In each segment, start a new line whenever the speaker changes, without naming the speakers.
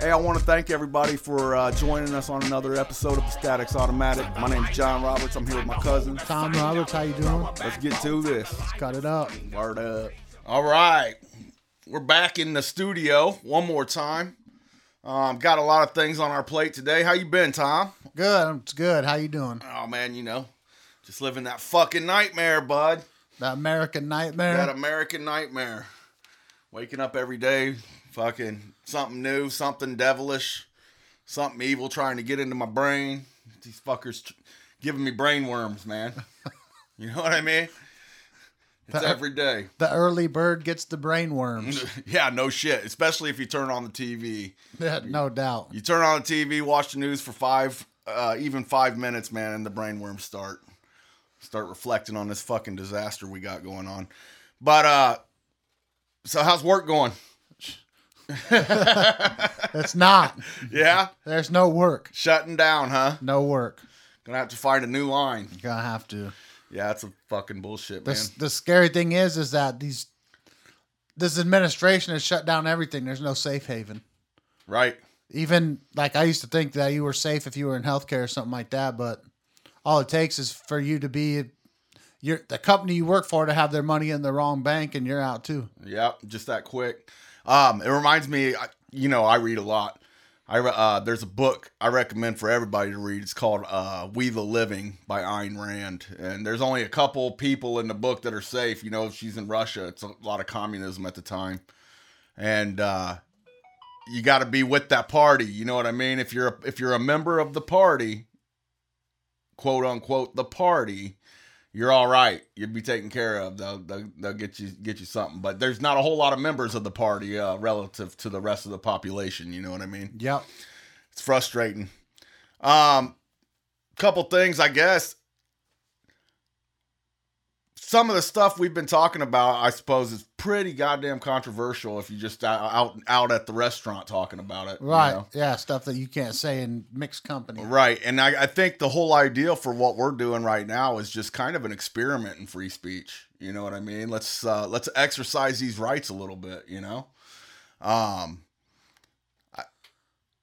Hey, I want to thank everybody for uh, joining us on another episode of the Statics Automatic. My name is John Roberts. I'm here with my cousin.
Tom Roberts, how you doing?
Let's get to this.
Let's Cut it up.
Word up. All right, we're back in the studio one more time. Um, got a lot of things on our plate today. How you been, Tom?
Good. It's good. How you doing?
Oh man, you know, just living that fucking nightmare, bud.
That American nightmare.
That American nightmare. Waking up every day, fucking something new, something devilish, something evil trying to get into my brain. These fuckers tr- giving me brain worms, man. you know what I mean? It's
The-
every day.
the early bird gets the brain worms.
yeah, no shit. Especially if you turn on the TV.
Yeah, no doubt.
You turn on the TV, watch the news for five, uh, even five minutes, man, and the brain worms start start reflecting on this fucking disaster we got going on. But uh, so how's work going?
It's not.
Yeah,
There's no work.
shutting down, huh?
No work.
Gonna have to find a new line.
You're gonna have to.
Yeah, that's a fucking bullshit,
The,
man.
the scary thing is, is that these this administration has shut down everything. There's no safe haven.
Right?
Even like I used to think that you were safe if you were in healthcare or something like that, but all it takes is for you to be your the company you work for to have their money in the wrong bank and you're out too.
Yep, just that quick. Um, it reminds me, you know, I read a lot. I uh, there's a book I recommend for everybody to read. It's called uh, "We the Living" by Ayn Rand, and there's only a couple people in the book that are safe. You know, she's in Russia. It's a lot of communism at the time, and uh, you got to be with that party. You know what I mean? If you're a, if you're a member of the party, quote unquote, the party, you're all right. You'll be taken care of. They'll, they'll, they'll get you get you something. But there's not a whole lot of members of the party uh, relative to the rest of the population. You know what I mean?
Yep.
It's frustrating. Um, couple things, I guess. Some of the stuff we've been talking about, I suppose, is pretty goddamn controversial. If you just out out, out at the restaurant talking about it, you
Right.
know?
Yeah, stuff that you can't say in mixed company.
Right. And I, I think the whole idea for what we're doing right now is just kind of an experiment in free speech. You know what I mean? Let's uh let's exercise these rights a little bit, you know? Um I,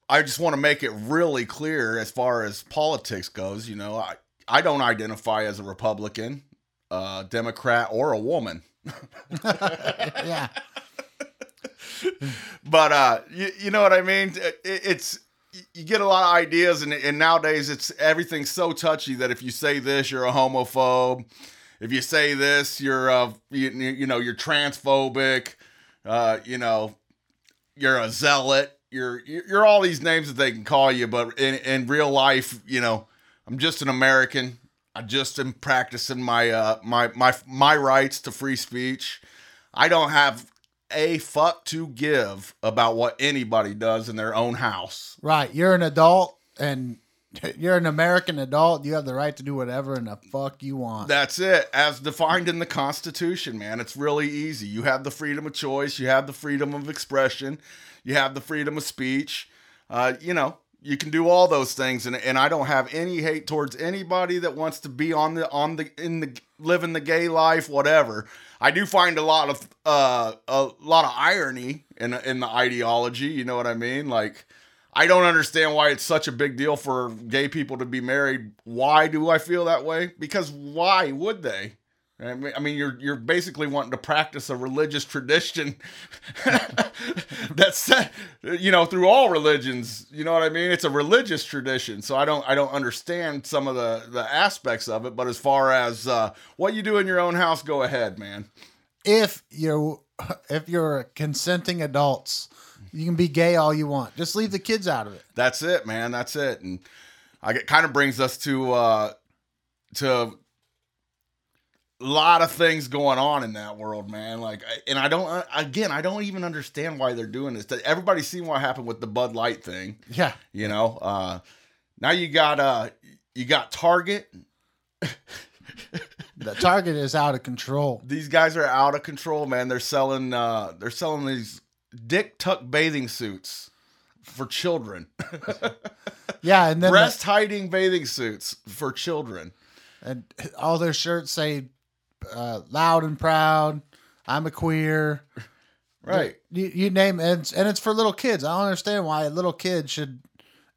I just want to make it really clear as far as politics goes, you know, I, I don't identify as a Republican, uh Democrat or a woman.
yeah.
but uh you, you know what i mean? It- it's you get a lot of ideas and, and nowadays it's everything's so touchy that if you say this you're a homophobe. If you say this you're uh you, you know you're transphobic. Uh you know you're a zealot. You're you're all these names that they can call you but in, in real life you know i'm just an american i just am practicing my uh my my my rights to free speech i don't have a fuck to give about what anybody does in their own house.
Right. You're an adult and you're an American adult. You have the right to do whatever in the fuck you want.
That's it, as defined in the Constitution, man. It's really easy. You have the freedom of choice, you have the freedom of expression, you have the freedom of speech. Uh, you know, you can do all those things, and and I don't have any hate towards anybody that wants to be on the on the in the living the gay life, whatever. I do find a lot of uh a lot of irony in in the ideology. You know what I mean? Like. I don't understand why it's such a big deal for gay people to be married. Why do I feel that way? Because why would they? I mean, you're you're basically wanting to practice a religious tradition that's set, you know, through all religions. You know what I mean? It's a religious tradition, so I don't I don't understand some of the the aspects of it. But as far as uh, what you do in your own house, go ahead, man.
if you're if you're consenting adults, you can be gay all you want. Just leave the kids out of it.
That's it, man. That's it. And I get kind of brings us to uh to a lot of things going on in that world, man. Like, and I don't again, I don't even understand why they're doing this. Everybody's seen what happened with the Bud Light thing,
Yeah.
you know. Uh now you got uh you got Target.
The target is out of control.
These guys are out of control, man. They're selling uh they're selling these dick tuck bathing suits for children.
Yeah, and then the-
Breast hiding bathing suits for children.
and all their shirts say uh, "loud and proud." I'm a queer.
Right.
You, you name and it's, and it's for little kids. I don't understand why a little kid should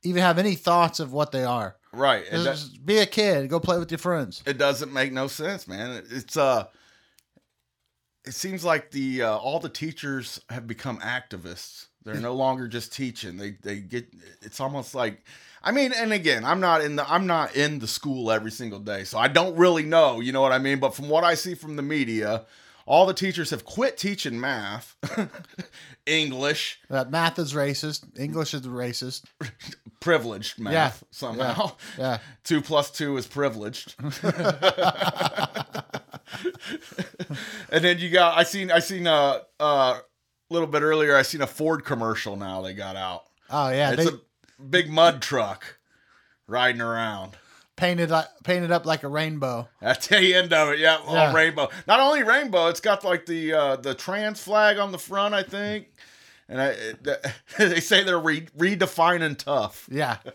even have any thoughts of what they are.
Right. And that,
Just be a kid. Go play with your friends.
it doesn't make no sense, man. It's uh it seems like the uh, all the teachers have become activists. They're no longer just teaching. They they get it's almost like I mean, and again, I'm not in the I'm not in the school every single day, so I don't really know, you know what I mean? But from what I see from the media, all the teachers have quit teaching math, English,
That math is racist. English is racist.
privileged math
Yeah,
somehow.
Yeah.
two plus two is privileged. and then you got I seen I seen a uh, little bit earlier I seen a Ford commercial now they got out.
Oh yeah.
it's
They
a big mud truck riding around.
painted like painted up like a rainbow.
At the end of it, yeah, all
Yeah.
rainbow. Not only rainbow, it's got like the uh, the trans flag on the front, I think. And I, they say they're re- redefining tough.
Yeah.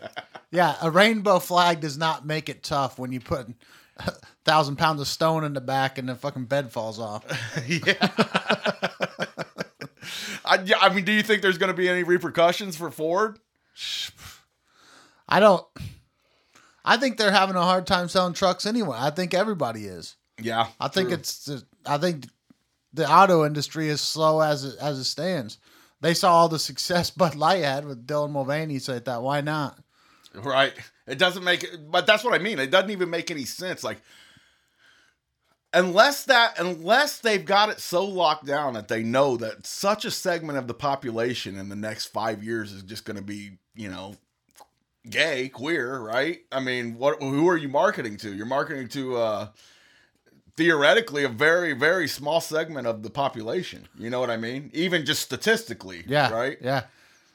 Yeah. A rainbow flag does not make it tough when you put a thousand pounds of stone in the back and the fucking bed falls off.
yeah. I, yeah, I mean, do you think there's going to be any repercussions for Ford?
I don't. I think they're having a hard time selling trucks anyway. I think everybody is.
Yeah,
I think
true.
it's. I think the auto industry is slow as it, as it stands. They saw all the success Bud Light had with Dylan Mulvaney, so they thought, why not?
right. It doesn't make, but that's what I mean. It doesn't even make any sense. Like, unless that, unless they've got it so locked down that they know that such a segment of the population in the next five years is just going to be, you know, gay, queer, right? I mean, what? Who are you marketing to? You're marketing to. uh theoretically a very very small segment of the population you know what i mean even just statistically
Yeah.
right
Yeah.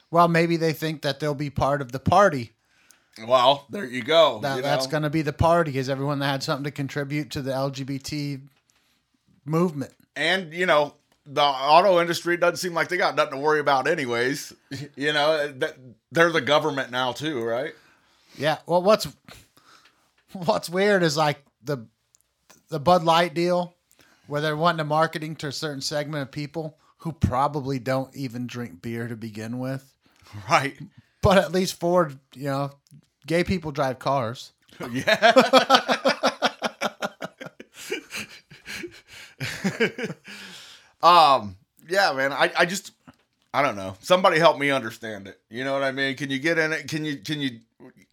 Well, maybe they think that they'll be part of the party.
Well there you go
That,
you
that's going to be the party, is everyone that had something to contribute to the LGBT movement.
and you know the auto industry doesn't seem like they got nothing to worry about anyways you know that they're the government now too right
Yeah. Well, what's what's weird is like the the Bud Light deal, where they're wanting to marketing to a certain segment of people who probably don't even drink beer to begin with.
right
But at least Ford, you know, gay people drive cars.
yeah um yeah man i i just i don't know somebody help me understand it you know what i mean can you get in it can you can you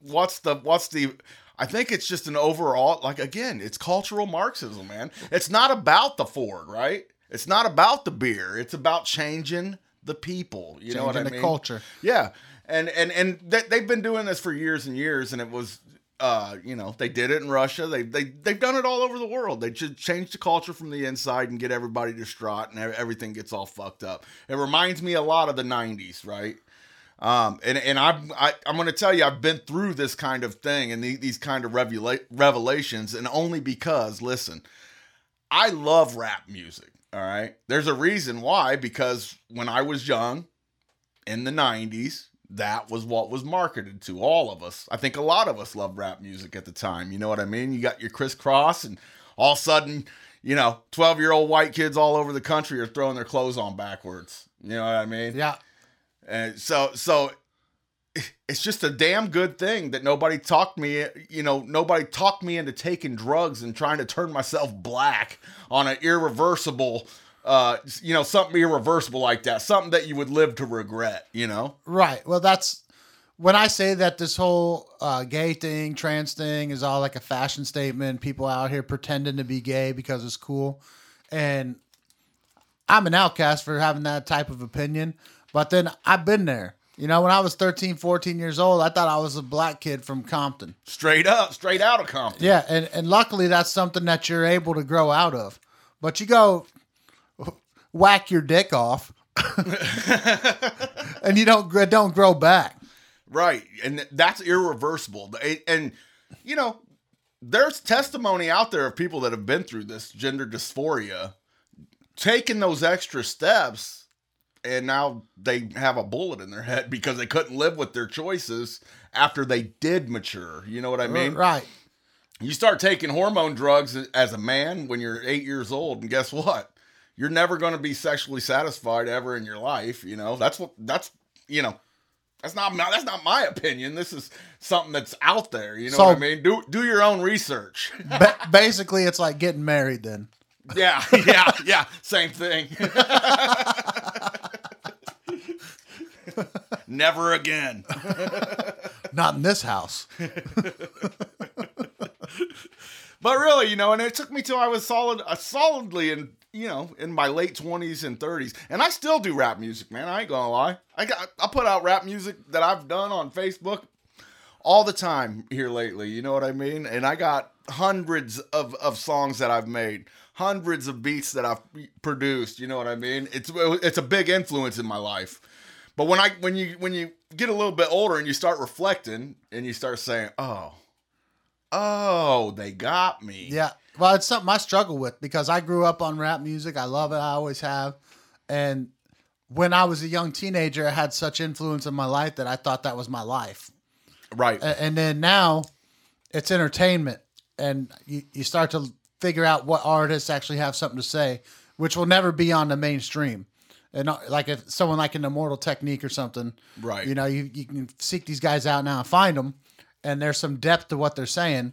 what's the what's the I think it's just an overall like again, it's cultural Marxism, man. It's not about the Ford, right? It's not about the beer. It's about changing the people. You know what I mean?
the culture.
Yeah, and and and they, they've been doing this for years and years, and it was, uh, you know, they did it in Russia. They they they've done it all over the world. They just change the culture from the inside and get everybody distraught, and everything gets all fucked up. It reminds me a lot of the '90s, right? Um, and and I'm I, I'm going to tell you, I've been through this kind of thing and the, these kind of revela- revelations, and only because, listen, I love rap music. All right, there's a reason why. Because when I was young, in the '90s, that was what was marketed to all of us. I think a lot of us loved rap music at the time. You know what I mean? You got your Kris Kross, and all of a sudden, you know, 12 year old white kids all over the country are throwing their clothes on backwards. You know what I mean?
Yeah.
And so so it's just a damn good thing that nobody talked me, you know, nobody talked me into taking drugs and trying to turn myself black on an irreversible uh you know, something irreversible like that, something that you would live to regret, you know?
Right. Well, that's when I say that this whole uh, gay thing, trans thing is all like a fashion statement. People out here pretending to be gay because it's cool. And I'm an outcast for having that type of opinion. But then I've been there. You know, when I was 13, 14 years old, I thought I was a black kid from Compton.
Straight up, straight out of Compton.
Yeah. And, and luckily, that's something that you're able to grow out of. But you go whack your dick off and you don't, don't grow back.
Right. And that's irreversible. And, you know, there's testimony out there of people that have been through this gender dysphoria, taking those extra steps, and now they have a bullet in their head because they couldn't live with their choices after they did mature. You know what I mean?
right.
You start taking hormone drugs as a man when you're eight years old, and guess what? You're never going to be sexually satisfied ever in your life. You know, that's what that's you know. That's not my, that's not my opinion. This is something that's out there. You know
So-
what I mean? Do do your own research.
Ba- basically, it's like getting married. Then
yeah, yeah, yeah. Same thing. Never again.
not in this house.
But really, you know, and it took me till I was solid, uh, solidly in, you know, in my late twenties and thirties, and I still do rap music, man. I ain't gonna lie. I got, I put out rap music that I've done on Facebook all the time here lately. You know what I mean? And I got hundreds of of songs that I've made, hundreds of beats that I've produced. You know what I mean? It's it's a big influence in my life. But when I when you when you get a little bit older and you start reflecting and you start saying, "Oh, oh, they got me."
Yeah. Well, it's something I struggle with because I grew up on rap music. I love it. I always have. And when I was a young teenager, it had such influence in my life that I thought that was my life.
Right.
And then now it's entertainment. And you, you start to figure out what artists actually have something to say, which will never be on the mainstream. And uh, like if someone like an Immortal Technique or something,
Right.
You know, you, you can seek these guys out now and find them, and there's some depth to what they're saying.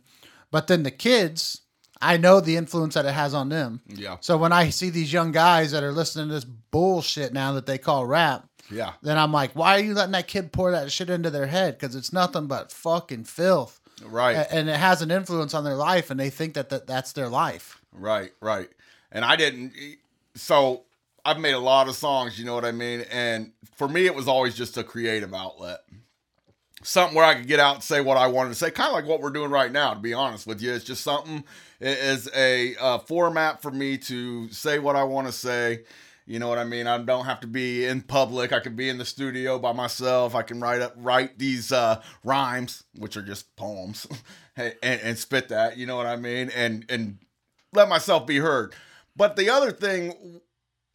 But then the kids, I know the influence that it has on them.
Yeah.
So when I see these young guys that are listening to this bullshit now that they call rap,
Yeah.
then I'm like, why are you letting that kid pour that shit into their head? Because it's nothing but fucking filth.
Right.
A- And it has an influence on their life, and they think that, that that's their life.
Right, right. And I didn't. So I've made a lot of songs, you know what I mean? And for me, it was always just a creative outlet. Something where I could get out and say what I wanted to say, kind of like what we're doing right now, to be honest with you. It's just something, it is a, uh format for me to say what I want to say. You know what I mean? I don't have to be in public. I can be in the studio by myself. I can write up, write these uh, rhymes, which are just poems, and, and spit that. You know what I mean? And and let myself be heard. But the other thing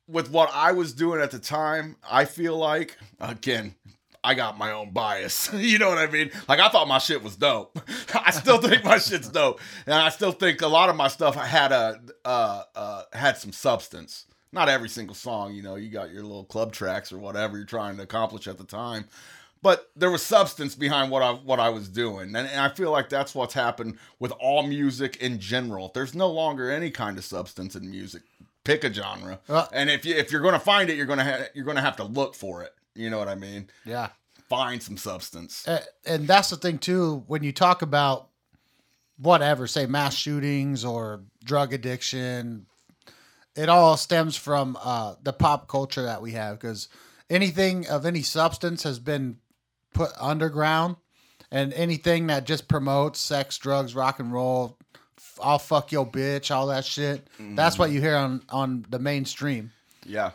with what I was doing at the time, I feel like again, I got my own bias. you know what I mean? Like I thought my shit was dope. I still think my shit's dope, and I still think a lot of my stuff had a uh, uh, had some substance. Not every single song, you know. You got your little club tracks or whatever you're trying to accomplish at the time, but there was substance behind what I what I was doing, and, and I feel like that's what's happened with all music in general. There's no longer any kind of substance in music. Pick a genre,
Well-
and if you if you're gonna find it, you're gonna ha- you're gonna have to look for it. You know what I mean?
Yeah.
Find some substance.
A- and that's the thing too when you talk about whatever say mass shootings or drug addiction it all stems from uh, the pop culture that we have because anything of any substance has been put underground and anything that just promotes sex drugs rock and roll i'll fuck your bitch all that shit that's what you hear on on the mainstream
Yeah,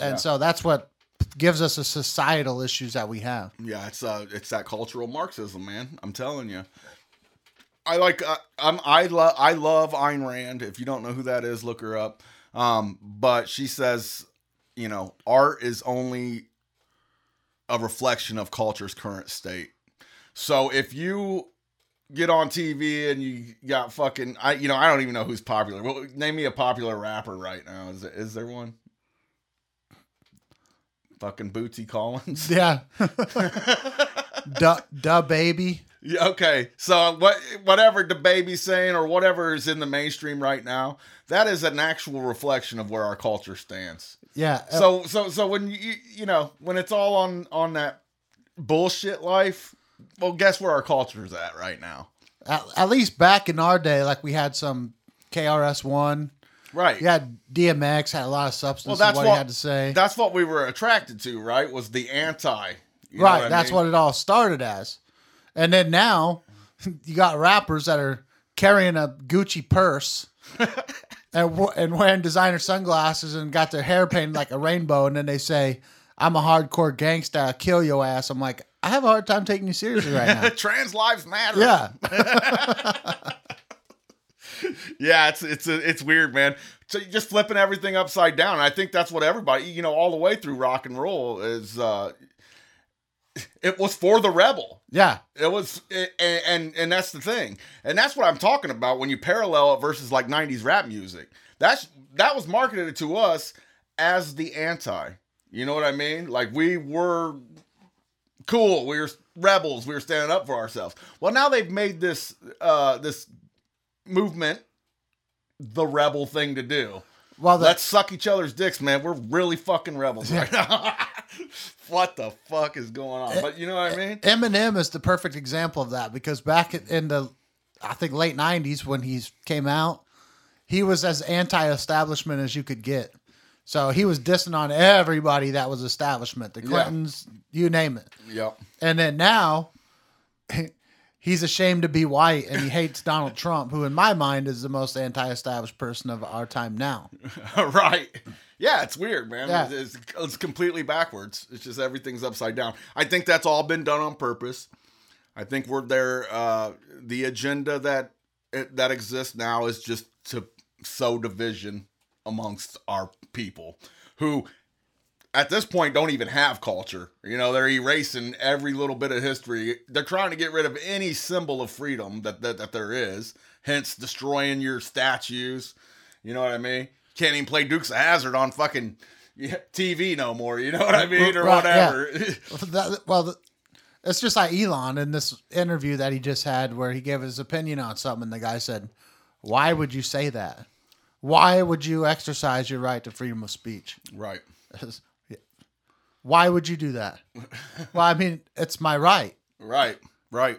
and
Yeah.
so that's what gives us the societal issues that we have
yeah. It's uh, it's that cultural Marxism, man. I'm telling you. I like. Uh, I'm. I love. I love Ayn Rand. If you don't know who that is, look her up. Um, but she says, you know, art is only a reflection of culture's current state. So if you get on TV and you got fucking, I, you know, I don't even know who's popular. Well, name me a popular rapper right now. Is is there one? Fucking Bootsy Collins.
yeah duh, duh baby
Yeah, okay. So what whatever the baby's saying or whatever is in the mainstream right now, that is an actual reflection of where our culture stands.
Yeah. uh,
So so so when you you know, when it's all on on that bullshit life, well guess where our culture's at right now.
at, at least back in our day, like we had some KRS One.
Right.
You had DMX had a lot of substance.
Well, that's
what,
what
he had to say.
That's what we were attracted to, right? Was the anti.
right.
I
that's
mean?
what it all started as. And then now you got rappers that are carrying a Gucci purse and and wearing designer sunglasses and got their hair painted like a rainbow, and then they say, "I'm a hardcore gangster. I'll kill your ass." I'm like, I have a hard time taking you seriously right now.
Trans lives matter.
yeah.
Yeah, it's it's it's weird, man. So you're just flipping everything upside down. I think that's what everybody, you know, all the way through rock and roll is. uh It was for the rebel.
Yeah.
It was, and, and and that's the thing, and that's what I'm talking about when you parallel it versus like '90s rap music. That's that was marketed to us as the anti. You know what I mean? Like we were cool. We were rebels. We were standing up for ourselves. Well, now they've made this uh this movement the rebel thing to do.
Well, the,
Let's suck each other's dicks, man. We're really fucking rebels right now. what the fuck is going on? Eh, but you know what I eh, mean?
Eminem is the perfect example of that because back in the, I think late '90s when he came out, he was as anti-establishment as you could get. So he was dissing on everybody that was establishment, the
Yeah.
Clintons, you name it.
Yep.
And then now, he's ashamed to be white and he hates Donald Trump, who in my mind is the most anti-established person of our time now.
right. Yeah, it's weird, man.
Yeah.
It's, it's completely backwards. It's just everything's upside down. I think that's all been done on purpose. I think we're there. Uh, the agenda that it, that exists now is just to sow division amongst our people, who at this point don't even have culture. You know, they're erasing every little bit of history. They're trying to get rid of any symbol of freedom that that, that there is. Hence, destroying your statues. You know what I mean? Can't even play Dukes of Hazzard on fucking TV no more. You know what I mean, or
Right, yeah.
whatever.
That- well, the- it's just like Elon in this interview that he just had where he gave his opinion on something. And the guy said, Why would you say that? Why would you exercise your right to freedom of speech?
right.
Why would you do that? well, I mean, it's my right.
Right, right.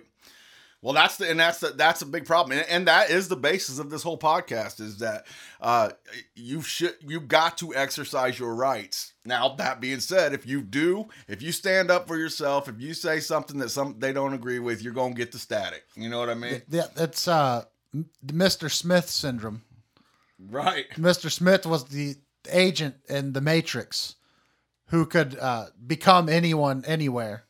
Well, that's the and that's the, that's a big problem, and, and that is the basis of this whole podcast. Is that uh, you should you got to exercise your rights. Now, that being said, if you do, if you stand up for yourself, if you say something that some they don't agree with, you're gonna get the static. You know what I mean?
Yeah, It's uh, Mr. Smith syndrome.
Right.
Mr. Smith was the agent in the Matrix who could uh, become anyone anywhere.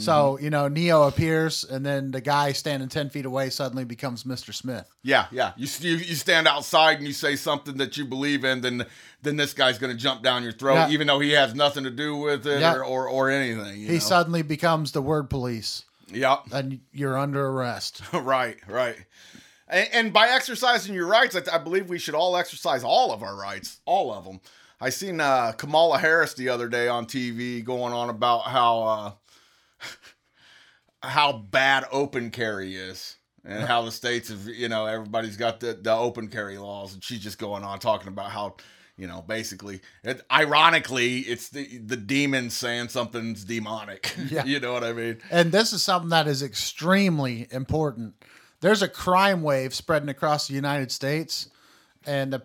So, you know, Neo appears and then the guy standing 10 feet away suddenly becomes Mr. Smith.
Yeah, yeah. You, you you stand outside and you say something that you believe in, then then this guy's gonna jump down your throat,
Yeah.
even though he has nothing to do with it
Yeah.
or, or or anything. You
He
know?
suddenly becomes the word police
Yep.
and you're under arrest.
right, right. And, and by exercising your rights, I, I believe we should all exercise all of our rights, all of them. I seen uh, Kamala Harris the other day on TV going on about how uh, how bad open carry is. And how the states have, you know, everybody's got the, the open carry laws, and she's just going on talking about how, you know, basically, it, ironically, it's the the demons saying something's demonic.
Yeah.
you know what I mean?
And this is something that is extremely important. There's a crime wave spreading across the United States. And the,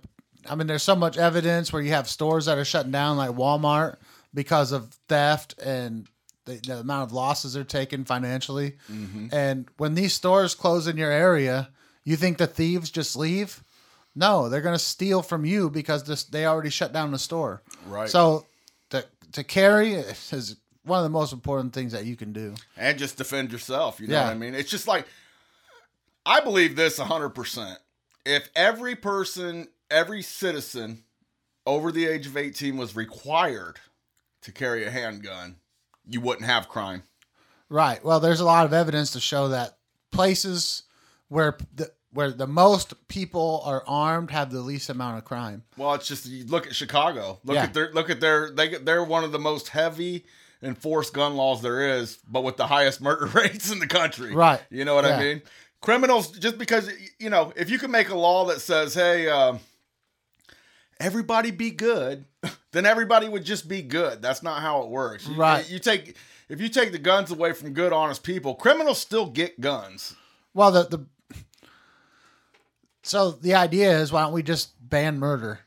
I mean, there's so much evidence where you have stores that are shutting down, like Walmart, because of theft and the, the amount of losses they're taking financially. Mm-hmm. And when these stores close in your area, you think the thieves just leave? No, they're going to steal from you because this, they already shut down the store.
Right.
So to, to carry is one of the most important things that you can do.
and just defend yourself. You know
Yeah.
what I mean? It's just like I believe this 100%. If every person, every citizen over the age of 18 was required to carry a handgun, you wouldn't have crime.
Right. Well, there's a lot of evidence to show that places where the where the most people are armed have the least amount of crime.
Well, it's just you look at Chicago. Look
Yeah.
at their look at their they they're one of the most heavy enforced gun laws there is, but with the highest murder rates in the country.
Right.
You know what
Yeah.
I mean? Criminals just because you know, if you can make a law that says, "Hey, um, everybody be good," then everybody would just be good. That's not how it works. You-
Right.
You take if you take the guns away from good, honest people, criminals still get guns.
Well, the the so the idea is why don't we just ban murder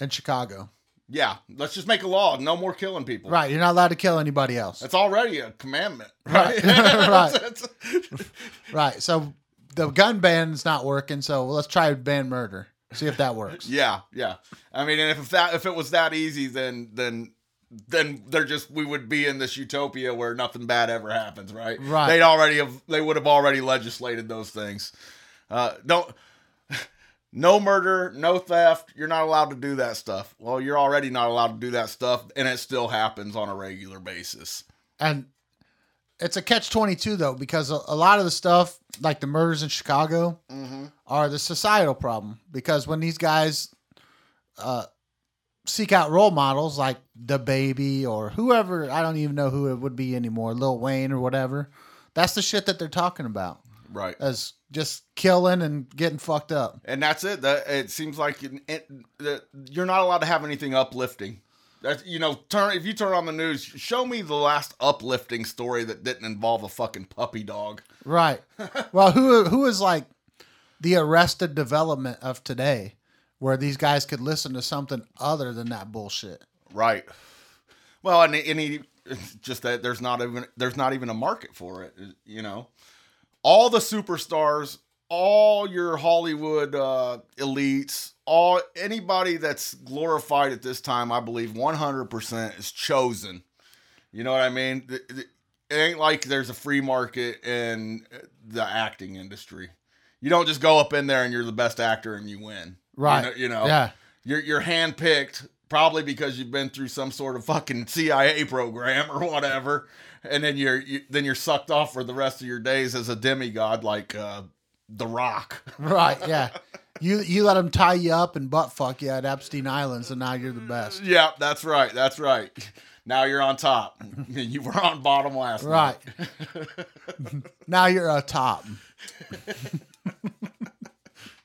in Chicago?
Yeah, let's just make a law. No more killing people.
Right. You're not allowed to kill anybody else.
That's already a commandment.
Right.
Right.
Right. So the gun ban's not working. So let's try to ban murder. See if that works.
yeah, yeah. I mean, and if that if it was that easy, then then then they're just we would be in this utopia where nothing bad ever happens, right?
Right.
They'd already have they would have already legislated those things. Uh, don't. No murder, no theft. You're not allowed to do that stuff. Well, you're already not allowed to do that stuff, and it still happens on a regular basis.
And it's a catch 22 though because a, a lot of the stuff like the murders in chicago are the societal problem because when these guys uh, seek out role models like the baby or whoever. I don't even know who it would be anymore, Lil Wayne or whatever. That's the shit that they're talking about
Right.
as just killing and getting fucked up.
and that's it. That it seems like it, it, that you're not allowed to have anything uplifting. That's you know, turn if you turn on the news, show me the last uplifting story that didn't involve a fucking puppy dog.
Right. well, who who is like the arrested development of today, where these guys could listen to something other than that bullshit?
Right. Well, and and he, it's just that there's not even there's not even a market for it. You know, all the superstars, all your Hollywood uh, elites, all anybody that's glorified at this time, I believe 100% is chosen. You know what I mean? It ain't like there's a free market in the acting industry. You don't just go up in there and you're the best actor and you win.
Right.
You know, you know?
Yeah.
you're you're handpicked probably because you've been through some sort of fucking CIA program or whatever, and then you're you, then you're sucked off for the rest of your days as a demigod like uh, The Rock.
Right. Yeah. you you let them tie you up and butt fuck you at Epstein Island, so now you're the best.
yeah, that's right. That's right. Now you're on top. you were on bottom last night.
Right.
night.
now you're a top.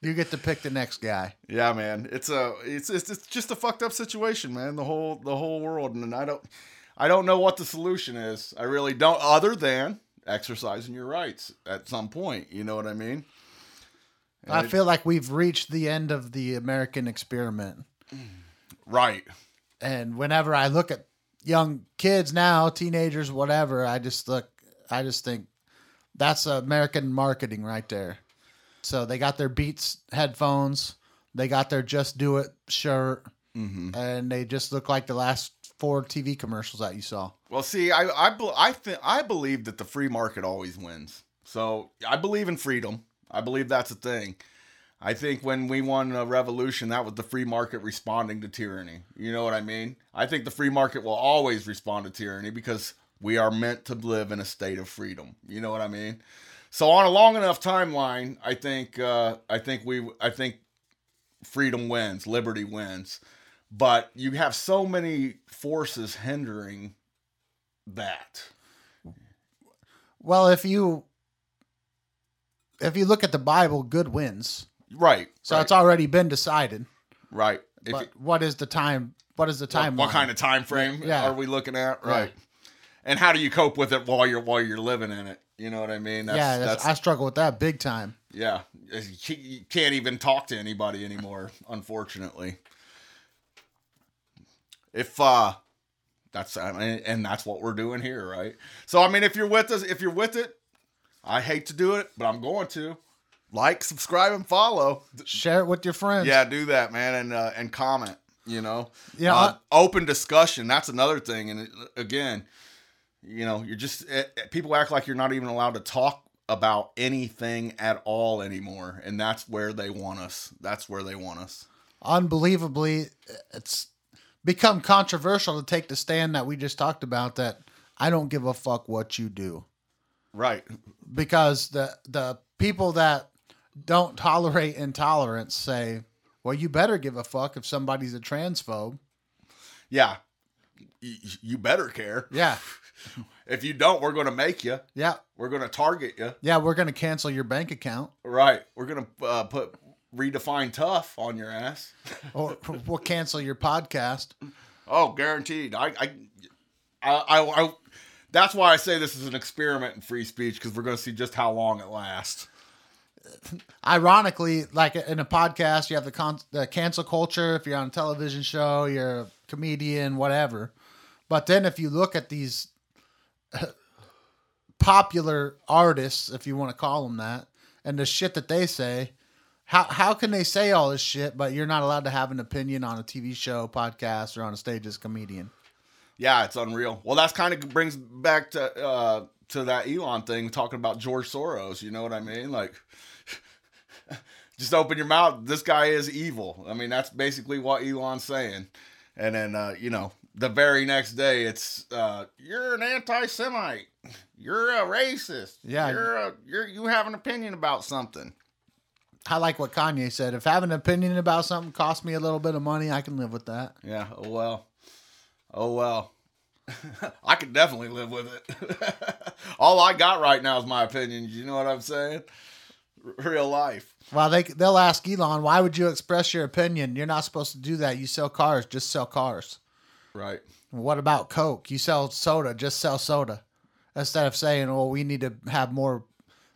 you get to pick the next guy.
Yeah, man. It's a it's, it's it's just a fucked up situation, man. The whole the whole world, and I don't I don't know what the solution is. I really don't, other than exercising your rights at some point. You know what I mean? And
I
it-
feel like we've reached the end of the American experiment.
right.
And whenever I look at young kids now, teenagers, whatever, I just look, I just think that's American marketing right there. So they got their Beats headphones, they got their Just Do It shirt,
Mm-hmm.
and they just look like the last four TV commercials that you saw.
Well, see, I I I think I believe that the free market always wins. So I believe in freedom. I believe that's a thing. I think when we won a revolution, that was the free market responding to tyranny. You know what I mean? I think the free market will always respond to tyranny because we are meant to live in a state of freedom. You know what I mean? So on a long enough timeline, I think uh, I think we I think freedom wins, liberty wins. But you have so many forces hindering that.
Well, if you if you look at the Bible, good wins.
Right.
So
right,
it's already been decided.
right. If
But what is the time? What is the time?
what kind of time frame
Yeah.
are we looking at? Right. And how do you cope with it while you're while you're living in it? You know what I mean? That's,
yeah, that's,
that's
I struggle with that big time.
yeah. You can't even talk to anybody anymore, unfortunately. If uh that's I mean, and that's what we're doing here, right? So I mean, if you're with us, if you're with it, I hate to do it, but I'm going to like, subscribe, and follow.
Share it with your friends.
Yeah, do that, man, and uh, and comment. You know,
Yeah,
Uh, open discussion. That's another thing. And it- again, you know, you're just eh, eh, people act like you're not even allowed to talk about anything at all anymore, and that's where they want us. That's where they want us.
unbelievably it's become controversial to take the stand that we just talked about that I don't give a fuck what you do
Right.
because the the people that don't tolerate intolerance say well you better give a fuck if somebody's a transphobe
Yeah. Y- you better care.
yeah
If you don't, we're going to make you.
yeah
We're going to target you.
yeah we're going to cancel your bank account
Right. We're going to uh, put redefine tough on your ass.
or we'll cancel your podcast
Oh, guaranteed. I, I, I, I, I that's why I say this is an experiment in free speech because we're going to see just how long it lasts.
ironically, like in a podcast, you have the, con- the cancel culture. If you're on a television show, you're a comedian, whatever. But then if you look at these popular artists, if you want to call them that, and the shit that they say, how how can they say all this shit, but you're not allowed to have an opinion on a TV show, podcast, or on a stage as a comedian?
Yeah, it's unreal. Well, that's kind of brings back to uh, to that Elon thing talking about George Soros. You know what I mean? Like, just open your mouth. This guy is evil. I mean, that's basically what Elon's saying. And then uh, you know, the very next day, it's uh, you're an anti-Semite. You're a racist.
Yeah.
you're a you're you have an opinion about something.
I like what Kanye said. If having an opinion about something costs me a little bit of money, I can live with that.
Yeah. Oh well. Oh well. I could definitely live with it. All I got right now is my opinion. You know what I'm saying? R- real life.
Well, they they'll ask Elon, why would you express your opinion? You're not supposed to do that. You sell cars, just sell cars.
Right.
What about Coke? You sell soda, just sell soda. Instead of saying, well, we need to have more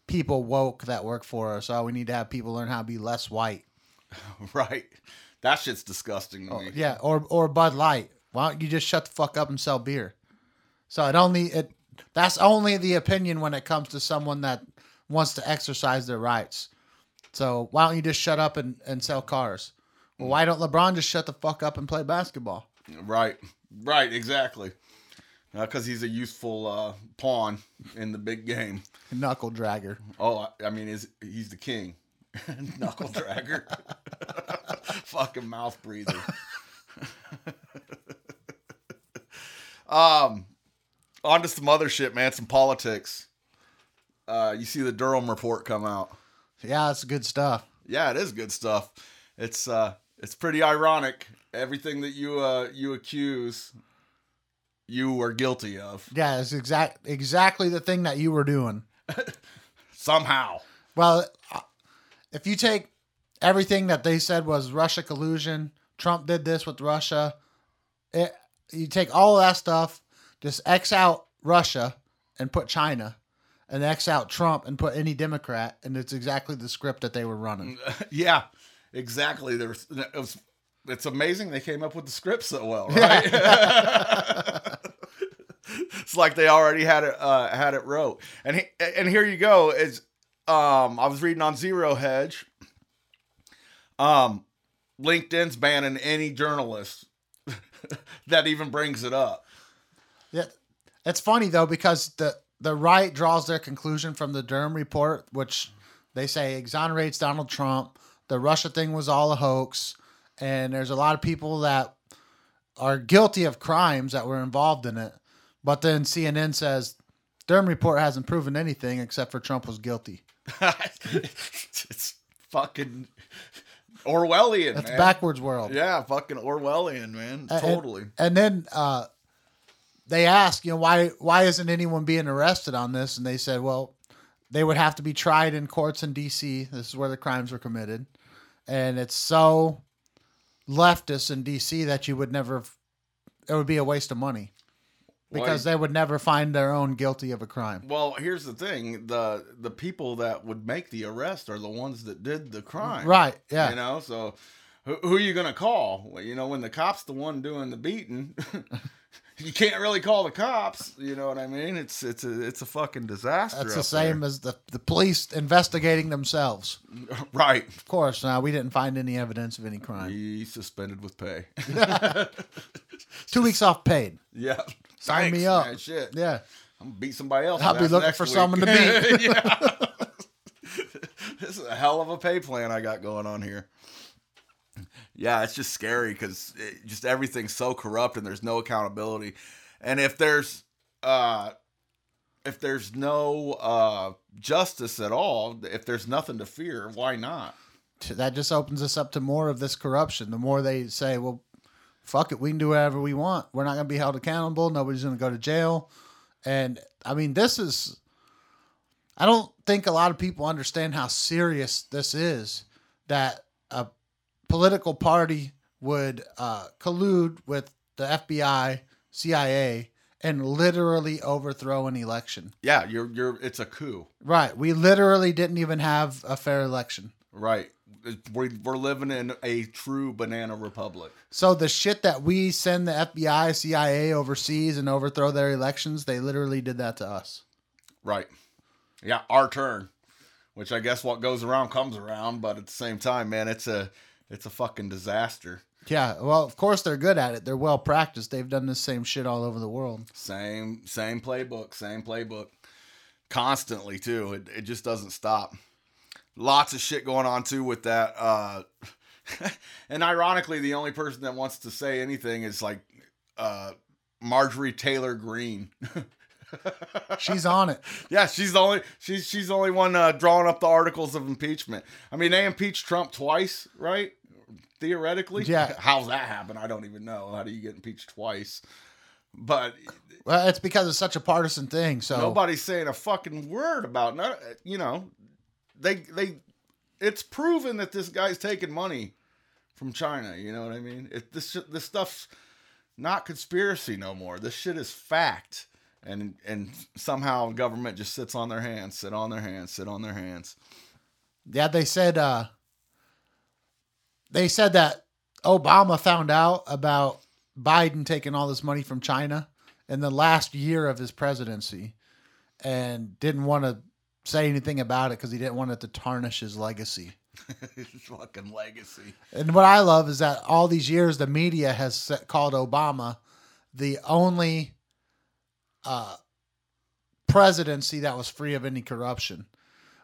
people woke that work for us. Oh, we need to have people learn how to be less white.
Right. That shit's disgusting to oh, me.
Yeah, or or Bud Light. Why don't you just shut the fuck up and sell beer? So it only it that's only the opinion when it comes to someone that wants to exercise their rights. So why don't you just shut up and, and sell cars? Well, mm. why don't LeBron just shut the fuck up and play basketball?
Right. Right. Exactly. Because he's a useful uh, pawn in the big game.
Knuckle dragger.
Oh, I- I mean, is he's the king, knuckle dragger, fucking mouth breather. um, on to some other shit, man. Some politics. Uh, you see the Durham report come out.
Yeah, it's good stuff.
Yeah, it is good stuff. It's uh, it's pretty ironic. Everything that you uh you accuse, you are guilty of
Yeah, it's exact exactly the thing that you were doing.
somehow.
Well, uh, if you take everything that they said was Russia collusion, Trump did this with Russia, it, you take all of that stuff, just X out Russia and put China, and X out Trump and put any Democrat, and it's exactly the script that they were running.
yeah, exactly. There's it was, it's amazing they came up with the script so well, right? it's like they already had it uh, had it wrote. And he, and here you go. Is um I was reading on Zero Hedge. Um, LinkedIn's banning any journalist that even brings it up.
Yeah, it's funny though because the the right draws their conclusion from the Durham report, which they say exonerates Donald Trump. The Russia thing was all a hoax, and there's a lot of people that are guilty of crimes that were involved in it. But then CNN says Durham report hasn't proven anything except for Trump was guilty.
it's fucking Orwellian.
That's
man.
backwards world.
Yeah, fucking Orwellian, man.
And-
Totally.
And then uh, they asked, you know, why why isn't anyone being arrested on this? And they said, well, they would have to be tried in courts in D.C. This is where the crimes were committed, and it's so leftist in D.C. that you would never. It would be a waste of money because
Why-
they would never find their own guilty of a crime.
Well, here's the thing: the the people that would make the arrest are the ones that did the crime,
Right? Yeah.
You know, so who, who are you gonna call? Well, you know, when the cop's the one doing the beating, you can't really call the cops. You know what I mean? It's it's a it's a fucking disaster.
That's the same as the the police investigating themselves.
right?
Of course, now we didn't find any evidence of any crime.
He's suspended with pay.
Two weeks off paid.
yeah,
Sign me up.
man. Shit,
Yeah.
I'm gonna beat somebody else.
I'll be looking for
week.
someone to beat.
this is a hell of a pay plan I got going on here. Yeah, it's just scary because just everything's so corrupt and there's no accountability. And if there's uh, if there's no uh, justice at all, if there's nothing to fear, why not?
that just opens us up to more of this corruption. The more they say, well, fuck it, we can do whatever we want. We're not going to be held accountable. Nobody's going to go to jail. And I mean, this is, I don't think a lot of people understand how serious this is that political party would uh, collude with the FBI, CIA, and literally overthrow an election.
Yeah, you're you're. It's a coup,
Right. We literally didn't even have a fair election.
right? We're, we're living in a true banana republic.
So the shit that we send the FBI, CIA overseas and overthrow their elections, they literally did that to us.
Right. Yeah, our turn. Which I guess what goes around comes around, but at the same time, man, it's a it's a fucking disaster.
Yeah, well, of course they're good at it. They're well practiced. They've done the same shit all over the world.
Same same playbook, same playbook. Constantly too. It it just doesn't stop. Lots of shit going on too with that. Uh and ironically, the only person that wants to say anything is like uh Marjorie Taylor Greene.
She's on it.
Yeah, she's the only she's she's the only one uh, drawing up the articles of impeachment. I mean, they impeached Trump twice, right? Theoretically,
Yeah.
How's that happen? I don't even know. How do you get impeached twice? But
Well, it's because it's such a partisan thing. So
nobody's saying a fucking word about none. You know, they they. It's proven that this guy's taking money from China. You know what I mean? It, this this stuff's not conspiracy no more. This shit is fact. And and somehow government just sits on their hands, sit on their hands, sit on their hands.
Yeah, they said uh they said that Obama found out about Biden taking all this money from China in the last year of his presidency and didn't want to say anything about it because he didn't want it to tarnish his legacy.
His fucking legacy.
And what I love is that all these years the media has called Obama the only uh, presidency that was free of any corruption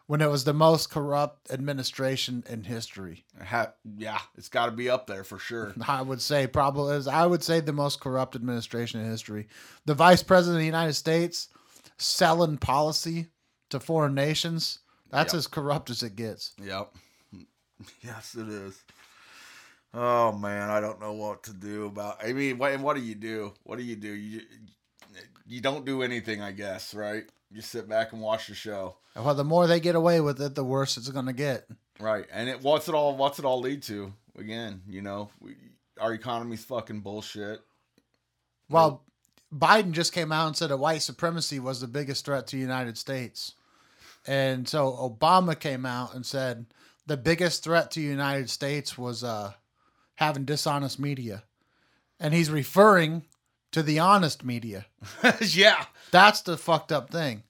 when it was the most corrupt administration in history.
Ha- yeah, it's got to be up there for sure.
I would say probably is I would say the most corrupt administration in history. The vice president of the United States selling policy to foreign nations. That's
Yep.
as corrupt as it gets.
Yep. Yes, it is. Oh man, I don't know what to do about. I mean, what what do you do? What do you do? You you don't do anything, I guess, right? You sit back and watch the show,
Well, the more they get away with it, the worse it's going to get.
right? And it what's it all what's it all lead to? Again, you know, we, our economy's fucking bullshit.
Well, Biden just came out and said that white supremacy was the biggest threat to the United States. And so Obama came out and said the biggest threat to the United States was uh, having dishonest media. And he's referring to the honest media.
yeah,
That's the fucked up thing.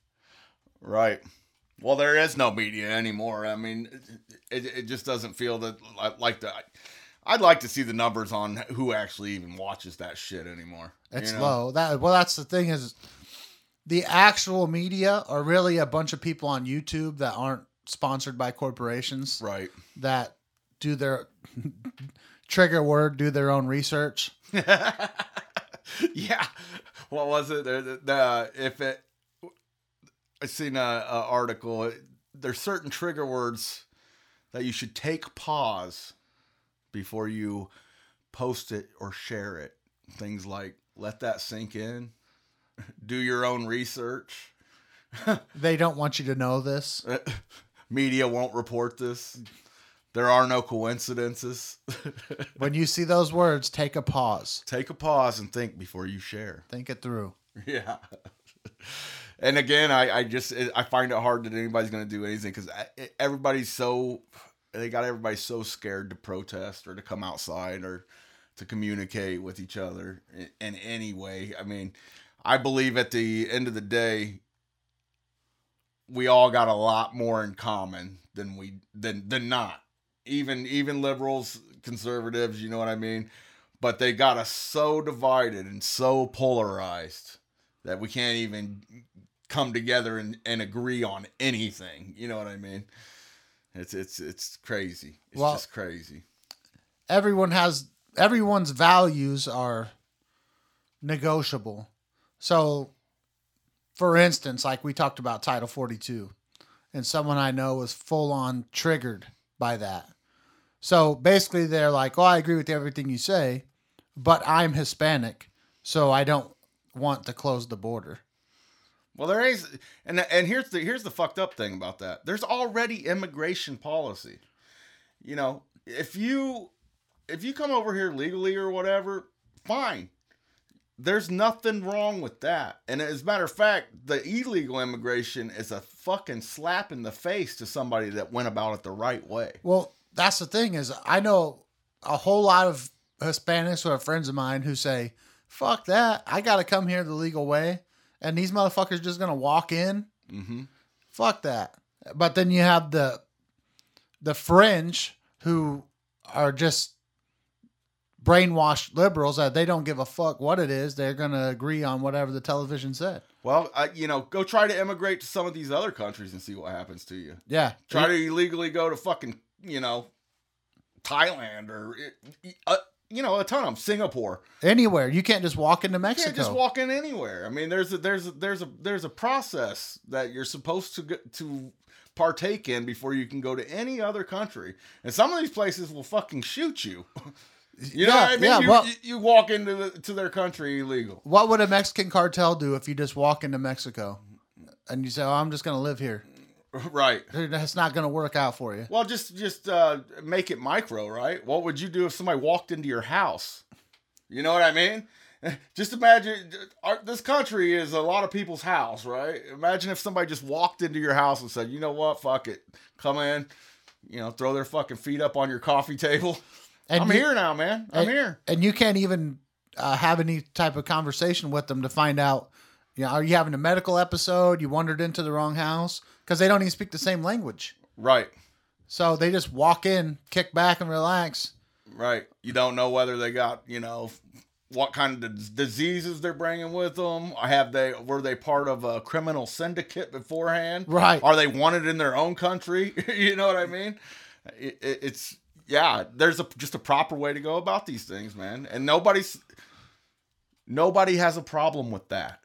right. Well, there is no media anymore. I mean, it, it just doesn't feel that like, the. I'd like to see the numbers on who actually even watches that shit anymore.
It's
you know?
low. That well, that's the thing is, the actual media are really a bunch of people on YouTube that aren't sponsored by corporations
Right.
that do their trigger word, do their own research.
yeah. What was it? The, the, the- if it, I seen a, a article. There's certain trigger words that you should take pause before you post it or share it. Things like let that sink in, do your own research.
They don't want you to know this.
Media won't report this. There are no coincidences.
When you see those words, take a pause.
Take a pause and think before you share.
Think it through.
Yeah. And again, I, I just I find it hard that anybody's going to do anything because everybody's so they got everybody so scared to protest or to come outside or to communicate with each other in, in any way. I mean, I believe at the end of the day, we all got a lot more in common than we than than not. Even even liberals, conservatives, you know what I mean. But they got us so divided and so polarized that we can't even come together and, and agree on anything. You know what I mean? It's it's it's crazy. It's
Well-
just crazy.
Everyone has everyone's values are negotiable. So, for instance, like we talked about Title 42, and someone I know was full on triggered by that. So basically, they're like, "Oh, I agree with everything you say, but I'm Hispanic, so I don't want to close the border."
Well, there is, and and here's the here's the fucked up thing about that. There's already immigration policy. You know, if you if you come over here legally or whatever, fine. There's nothing wrong with that. And as a matter of fact, the illegal immigration is a fucking slap in the face to somebody that went about it the right way.
Well, that's the thing is I know a whole lot of Hispanics who are friends of mine who say, "Fuck that! I got to come here the legal way," and these motherfuckers just gonna walk in.
Mm-hmm.
Fuck that! But then you have the the fringe who are just brainwashed liberals that they don't give a fuck what it is. They're gonna agree on whatever the television said.
Well, I, you know, go try to immigrate to some of these other countries and see what happens to you.
Yeah,
Try to illegally go to fucking, you know, Thailand or uh, you know, a ton of them. Singapore.
Anywhere you can't just walk into Mexico.
You can't just walk in anywhere. I mean, there's a there's a there's a there's a process that you're supposed to get to partake in before you can go to any other country. And some of these places will fucking shoot you. You know
Yeah,
what I mean?
yeah,
you,
well-
you, you walk into the, to their country illegal.
What would a Mexican cartel do if you just walk into Mexico and you say, "Oh, I'm just going to live here"?
Right.
That's not going to work out for you.
Well, just just uh, make it micro, right? What would you do if somebody walked into your house? You know what I mean? Just imagine our, this country is a lot of people's house, right? Imagine if somebody just walked into your house and said, "You know what? Fuck it, come in." You know, throw their fucking feet up on your coffee table.
And
I'm
you-
here now, man. I'm
and-
here.
and you can't even uh, have any type of conversation with them to find out. You know, are you having a medical episode? You wandered into the wrong house because they don't even speak the same language.
Right,
So they just walk in, kick back, and relax.
right. You don't know whether they got you know what kind of dis- diseases they're bringing with them. Have they were they part of a criminal syndicate beforehand?
Right.
Are they wanted in their own country? you know what I mean? It, it, it's yeah. There's a just a proper way to go about these things, man. And nobody's nobody has a problem with that.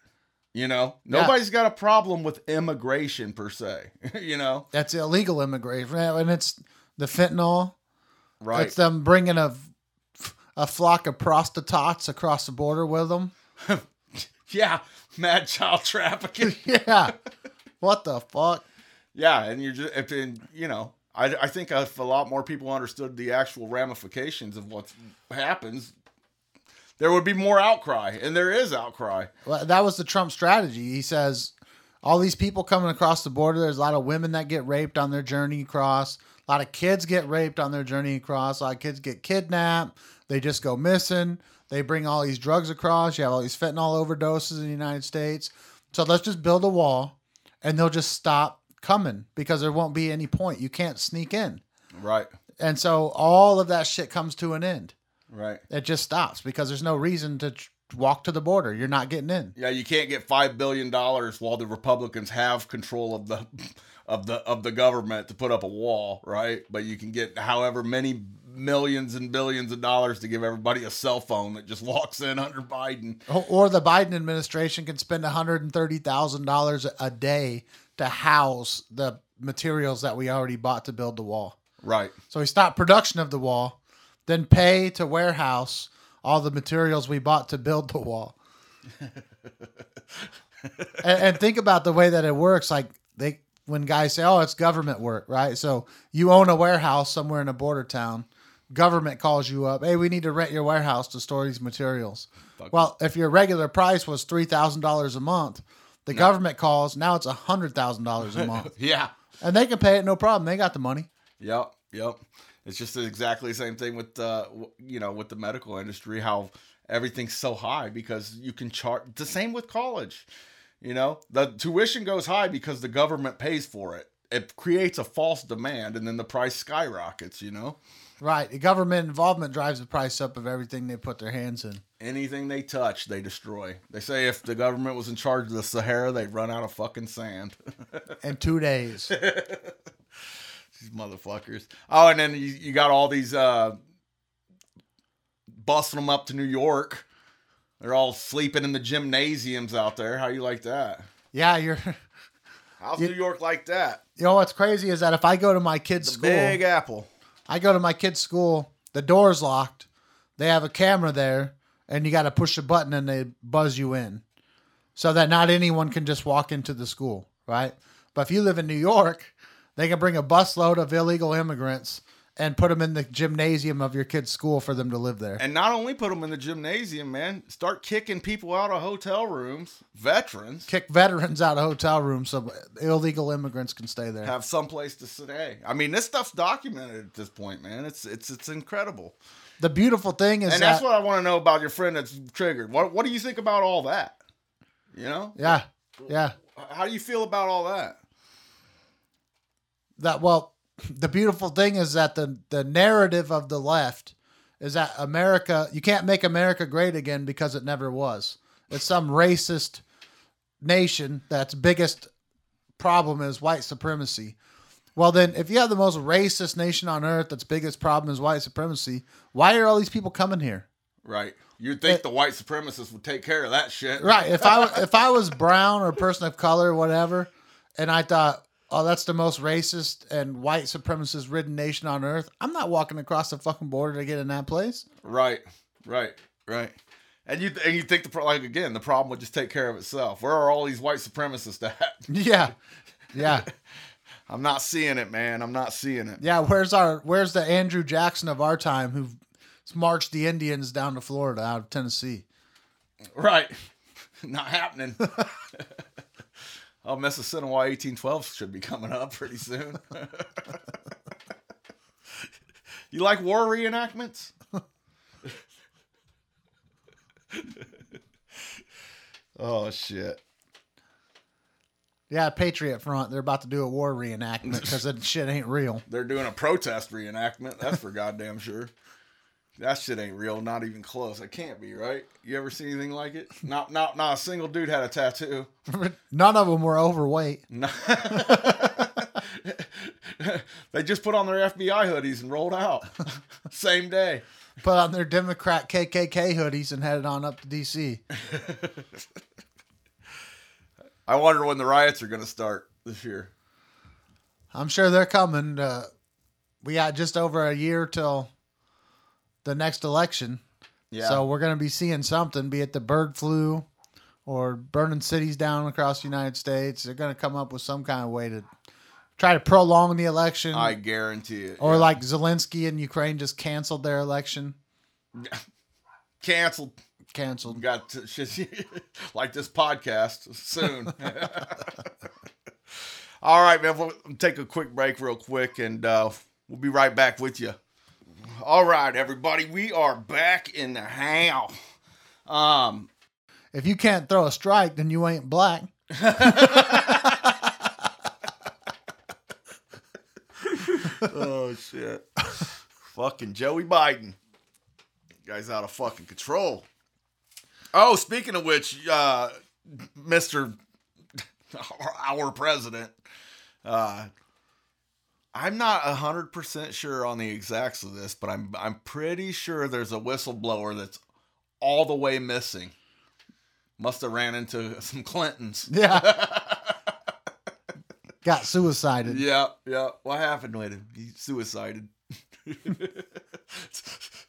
You know,
Yeah.
nobody's got a problem with immigration per se. you know,
That's illegal immigration, and it's the fentanyl.
right?
It's them bringing a a flock of prostitutes across the border with them.
yeah, mad child trafficking.
yeah. What the fuck?
Yeah, and you're just, if you know, I, I think if a lot more people understood the actual ramifications of what happens, there would be more outcry, and there is outcry.
Well, that was the Trump strategy. He says all these people coming across the border. There's a lot of women that get raped on their journey across. A lot of kids get raped on their journey across. A lot of kids get kidnapped. They just go missing. They bring all these drugs across. You have all these fentanyl overdoses in the United States. So let's just build a wall, and they'll just stop coming because there won't be any point. You can't sneak in.
Right,
And so all of that shit comes to an end.
right.
It just stops because there's no reason to tr- walk to the border. You're not getting in.
Yeah, you can't get five billion dollars while the Republicans have control of the of the of the government to put up a wall, right? But you can get however many millions and billions of dollars to give everybody a cell phone that just walks in under Biden.
Or- Or the Biden administration can spend $130,000 a day to house the materials that we already bought to build the wall.
Right.
So we stop production of the wall, then pay to warehouse all the materials we bought to build the wall. and, and think about the way that it works. Like they, when guys say, "Oh, it's government work," right? So you own a warehouse somewhere in a border town. Government calls you up. Hey, we need to rent your warehouse to store these materials. Well, if your regular price was three thousand dollars a month, the government calls. Now it's a hundred thousand dollars a month,
Yeah.
and they can pay it no problem. They got the money.
Yep, yep. It's just exactly the same thing with uh, you know, with the medical industry. How everything's so high because you can charge. The same with college. You know, the tuition goes high because the government pays for it. It creates a false demand, and then the price skyrockets. You know,
Right. The government involvement drives the price up of everything they put their hands in.
anything they touch, they destroy. They say if the government was in charge of the Sahara, they'd run out of fucking sand.
In two days.
These motherfuckers. Oh, and then you, you got all these uh busting them up to New York. They're all sleeping in the gymnasiums out there. How you like that?
yeah, you're.
How's
You-
New York like that?
You know what's crazy is that if I go to my kid's
The
school,
Big Apple.
I go to my kid's school, the door's locked, they have a camera there, and you got to push a button and they buzz you in, so that not anyone can just walk into the school, right? But if you live in New York, they can bring a busload of illegal immigrants and put them in the gymnasium of your kid's school for them to live there.
And not only put them in the gymnasium, man, start kicking people out of hotel rooms, veterans,
Kick veterans out of hotel rooms so illegal immigrants can stay there.
have someplace to stay. I mean, this stuff's documented at this point, man. It's it's it's incredible.
The beautiful thing is
And
that
that's what I want to know about your friend that's triggered. What what do you think about all that? You know?
yeah, yeah.
How do you feel about all that?
that well the beautiful thing is that the the narrative of the left is that America you can't make America great again because it never was. It's some racist nation that's biggest problem is white supremacy. Well, then, if you have the most racist nation on earth that's biggest problem is white supremacy, why are all these people coming here?
Right. You'd think eh. the white supremacists would take care of that shit.
Right. If I if I was brown or a person of color or whatever, and I thought, oh, that's the most racist and white supremacist ridden nation on earth, I'm not walking across the fucking border to get in that place.
Right. Right. Right. And you and you think the pro- like again the problem would just take care of itself. Where are all these white supremacists at?
Yeah. Yeah.
I'm not seeing it, man. I'm not seeing it.
Yeah. Where's our where's the Andrew Jackson of our time who marched the Indians down to Florida out of Tennessee?
Right. Not happening. Oh, Mississippi 1812 should be coming up pretty soon. you like war reenactments? oh shit.
Yeah, Patriot Front. They're about to do a war reenactment because that shit ain't real.
They're doing a protest reenactment. That's for goddamn sure. That shit ain't real, not even close. It can't be, right? You ever see anything like it? Not not not a single dude had a tattoo.
None of them were overweight.
They just put on their FBI hoodies and rolled out. Same day.
Put on their Democrat KKK hoodies and headed on up to DC.
I wonder when the riots are going to start this year.
I'm sure they're coming. Uh, we got just over a year till the next election.
Yeah.
So we're going to be seeing something, be it the bird flu or burning cities down across the United States. They're going to come up with some kind of way to try to prolong the election.
I guarantee it.
or
yeah.
like Zelensky and Ukraine just canceled their election.
canceled.
Canceled.
Got to, like this podcast soon. All right, man. We'll take a quick break, real quick, and uh, we'll be right back with you. All right, everybody, we are back in the house. Um,
If you can't throw a strike, then you ain't black.
oh shit. fucking Joey Biden. Guy's out of fucking control. Oh, speaking of which, uh Mr. our president, uh I'm not hundred percent sure on the exacts of this, but I'm I'm pretty sure there's a whistleblower that's all the way missing. Must have ran into some Clintons.
Yeah. Got suicided.
Yeah, yeah. What happened with him? He suicided.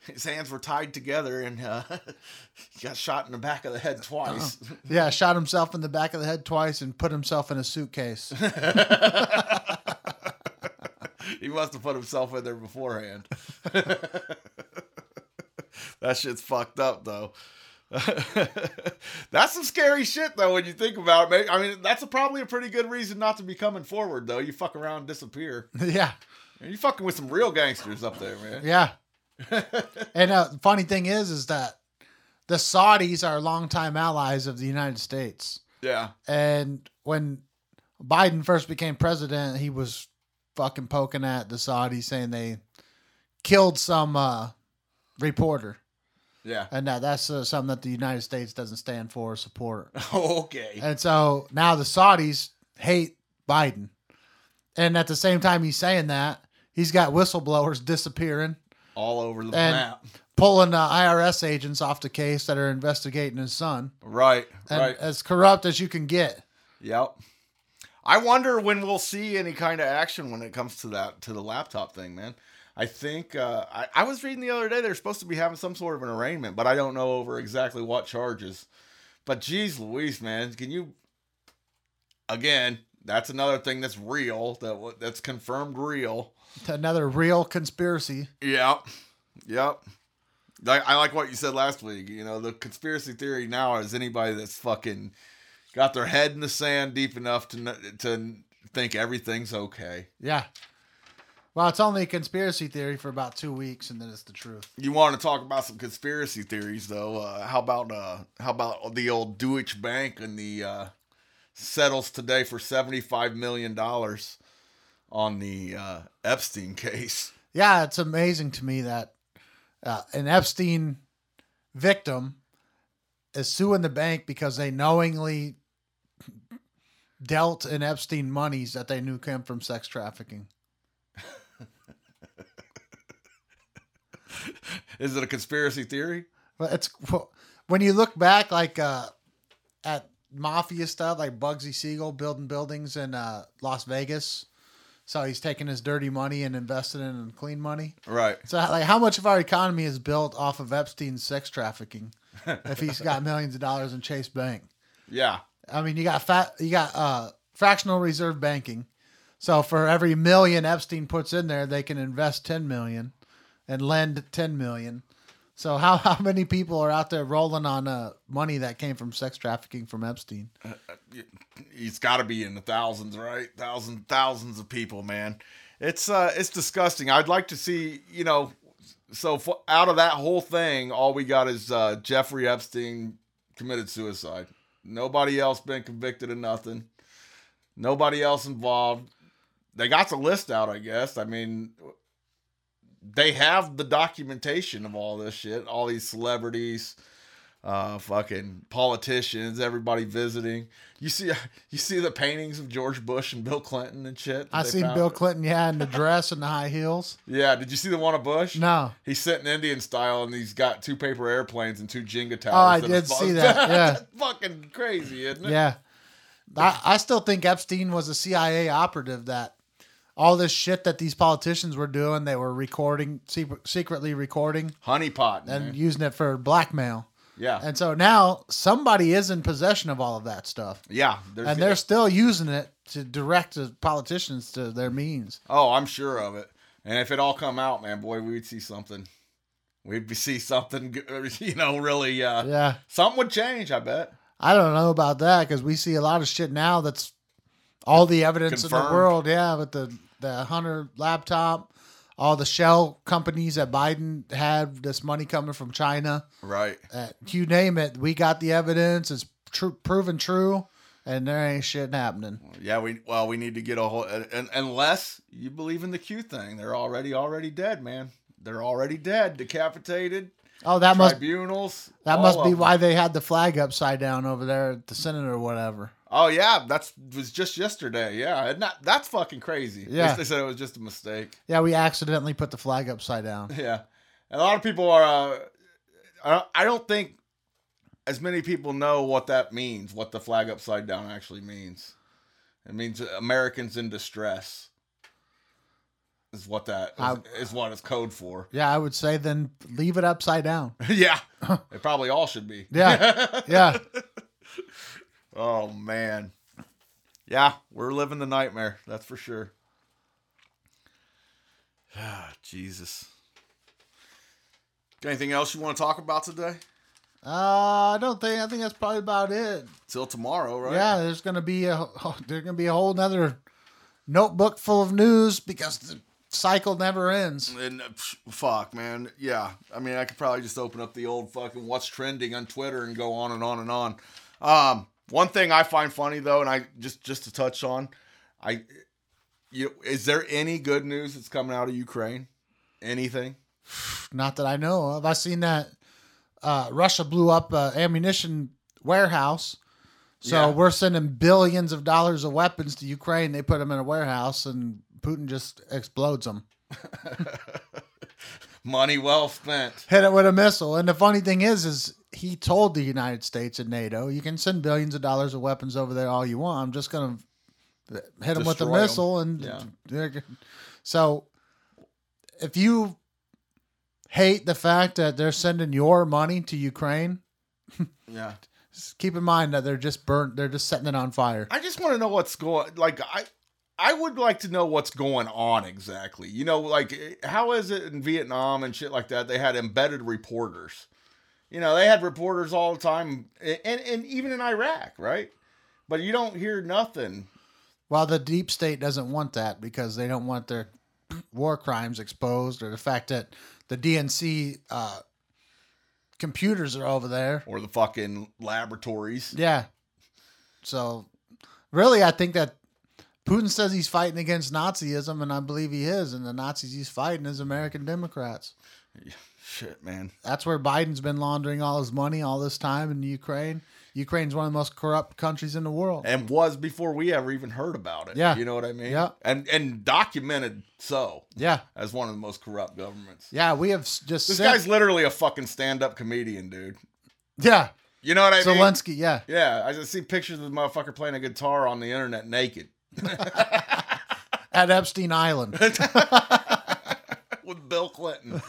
His hands were tied together and uh, he got shot in the back of the head twice.
Yeah, shot himself in the back of the head twice and put himself in a suitcase.
he must have put himself in there beforehand. that shit's fucked up though. that's some scary shit though when you think about it. I mean, that's a, probably a pretty good reason not to be coming forward though. You fuck around and disappear.
yeah.
You fucking with some real gangsters up there, man.
Yeah. and uh, the funny thing is, is that the Saudis are longtime allies of the United States.
Yeah.
And when Biden first became president, he was fucking poking at the Saudis, saying they killed some uh, reporter.
Yeah.
And that, that's uh, something that the United States doesn't stand for or support.
okay.
And so now the Saudis hate Biden. And at the same time he's saying that, he's got whistleblowers disappearing,
All over the
And-
map.
pulling uh, IRS agents off the case that are investigating his son.
Right.
And
right.
as corrupt as you can get.
Yep. I wonder when we'll see any kind of action when it comes to that to the laptop thing, man. I think uh, I, I was reading the other day they're supposed to be having some sort of an arraignment, but I don't know over exactly what charges. But geez, Louise, man, can you? Again, that's another thing that's real that that's confirmed real.
Another real conspiracy.
Yep. Yep. Like I like what you said last week. You know, the conspiracy theory now is anybody that's fucking got their head in the sand deep enough to to think everything's okay.
Yeah. Well, it's only a conspiracy theory for about two weeks, and then it's the truth.
You want to talk about some conspiracy theories though? Uh, how about uh, how about the old Deutsche Bank and the uh, settles today for seventy five million dollars on the uh, Epstein case?
Yeah, it's amazing to me that uh, an Epstein victim is suing the bank because they knowingly dealt in Epstein monies that they knew came from sex trafficking.
Is it a conspiracy theory?
It's well, when you look back, like uh, at mafia stuff, like Bugsy Siegel building buildings in uh, Las Vegas. So he's taking his dirty money and investing it in clean money.
Right.
So like, how much of our economy is built off of Epstein's sex trafficking? if he's got millions of dollars in Chase Bank.
Yeah.
I mean, you got fat, you got uh, fractional reserve banking. So for every million Epstein puts in there, they can invest ten million and lend ten million. So how how many people are out there rolling on uh, money that came from sex trafficking from Epstein?
He's got to be in the thousands, right? Thousands, thousands of people, man. It's uh, it's disgusting. I'd like to see, you know, so out of that whole thing, all we got is uh, Jeffrey Epstein committed suicide. Nobody else been convicted of nothing. Nobody else involved. They got the list out, I guess. I mean, they have the documentation of all this shit. All these celebrities, uh, fucking politicians, everybody visiting. You see, you see the paintings of George Bush and Bill Clinton and shit.
I seen
found?
Bill Clinton, yeah, in the dress and the high heels.
Yeah, did you see the one of Bush?
No,
He's sitting Indian style and he's got two paper airplanes and two Jenga towers.
Oh, I did
his
see that, yeah.
That's fucking crazy, isn't it?
yeah, I, I still think Epstein was a CIA operative that. All this shit that these politicians were doing, they were recording, secretly recording,
Honeypot,
and
man.
using it for blackmail.
Yeah,
And so now somebody is in possession of all of that stuff.
yeah. There's,
And they're still using it to direct the politicians to their means.
oh, I'm sure of it. And if it all come out, man, boy, we'd see something. We'd see something, you know, really. Uh,
Yeah.
Something would change, I bet.
I don't know about that because we see a lot of shit now that's all the evidence in the world. Yeah, with the, the Hunter laptop, all the shell companies that Biden had this money coming from China.
Right.
Uh, you name it, we got the evidence. It's tr- proven true, and there ain't shit happening.
Yeah, we well, we need to get a whole. And, unless you believe in the Q thing, they're already already dead, man. They're already dead, decapitated.
Oh, that must
tribunals.
that must be why they had the flag upside down over there at the Senate or whatever.
Oh yeah, that's was just yesterday. Yeah, and that, that's fucking crazy.
Yeah.
they said it was just a mistake.
Yeah, we accidentally put the flag upside down.
Yeah, and a lot of people are. Uh, I don't- I don't think as many people know what that means. What the flag upside down actually means. It means Americans in distress. Is what that is,
I-
is what it's code for.
Yeah, I would say then leave it upside down.
yeah, it probably all should be.
Yeah. Yeah.
Oh man. Yeah, we're living the nightmare, that's for sure. Ah, Jesus. Got anything else you want to talk about today?
Uh, I don't think. I think that's probably about it.
Till tomorrow, right?
Yeah, there's gonna be a there's gonna be a whole another notebook full of news because the cycle never ends.
And uh, fuck, man. Yeah. I mean, I could probably just open up the old fucking what's trending on Twitter and go on and on and on. Um, one thing I find funny though, and I just just to touch on, I, you is there any good news that's coming out of Ukraine? Anything?
Not that I know of. I seen that uh, Russia blew up a ammunition warehouse. So
Yeah.
we're sending billions of dollars of weapons to Ukraine. They put them in a warehouse, and Putin just explodes them.
Money well spent.
hit it with a missile. And the funny thing is, is he told the United States and NATO, you can send billions of dollars of weapons over there all you want. I'm just gonna hit them with a missile, and
Yeah.
so if you hate the fact that they're sending your money to Ukraine,
Yeah.
just keep in mind that they're just burnt. They're just setting it on fire.
I just want to know what's going like I I would like to know what's going on exactly. You know, like eh, how is it in Vietnam and shit like that? They had embedded reporters. You know, they had reporters all the time and and even in Iraq, right? But you don't hear nothing.
Well, the deep state doesn't want that because they don't want their war crimes exposed or the fact that the DNC uh, computers are over there.
Or the fucking laboratories.
Yeah. So, really, I think that Putin says he's fighting against Nazism, and I believe he is. And the Nazis he's fighting is American Democrats.
Shit, man.
That's where Biden's been laundering all his money all this time in Ukraine. Ukraine's one of the most corrupt countries in the world.
And was before we ever even heard about it.
Yeah.
You know what I mean?
Yeah.
And and documented so
Yeah,
as one of the most corrupt governments.
yeah, we have just
This
sent-
guy's literally a fucking stand-up comedian, dude.
yeah,
You know what I mean?
Zelensky. Yeah,
Yeah, I just see pictures of the motherfucker playing a guitar on the internet naked.
at Epstein Island.
With Bill Clinton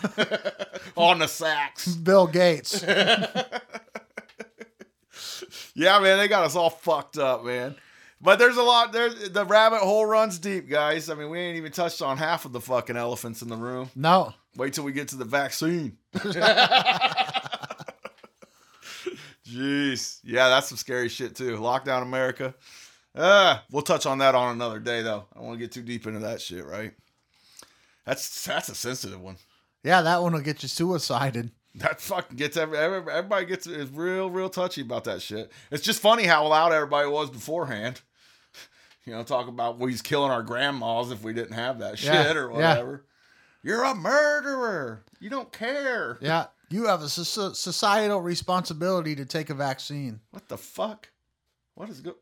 on the sax.
Bill Gates.
Yeah, man, they got us all fucked up, man. But there's a lot. there the rabbit hole runs deep, guys. I mean, we ain't even touched on half of the fucking elephants in the room.
No,
Wait till we get to the vaccine. Jeez, yeah, that's some scary shit too. Lockdown America. Uh, we'll touch on that on another day, though. I don't want to get too deep into that shit, right? That's that's a sensitive one.
yeah, that one will get you suicided.
That fucking gets every, every everybody gets is real real touchy about that shit. It's just funny how loud everybody was beforehand. You know, talk about we was killing our grandmas if we didn't have that shit
Yeah,
or
yeah.
whatever. You're a murderer. You don't care.
Yeah, you have a soc- societal responsibility to take a vaccine.
What the fuck? What is good?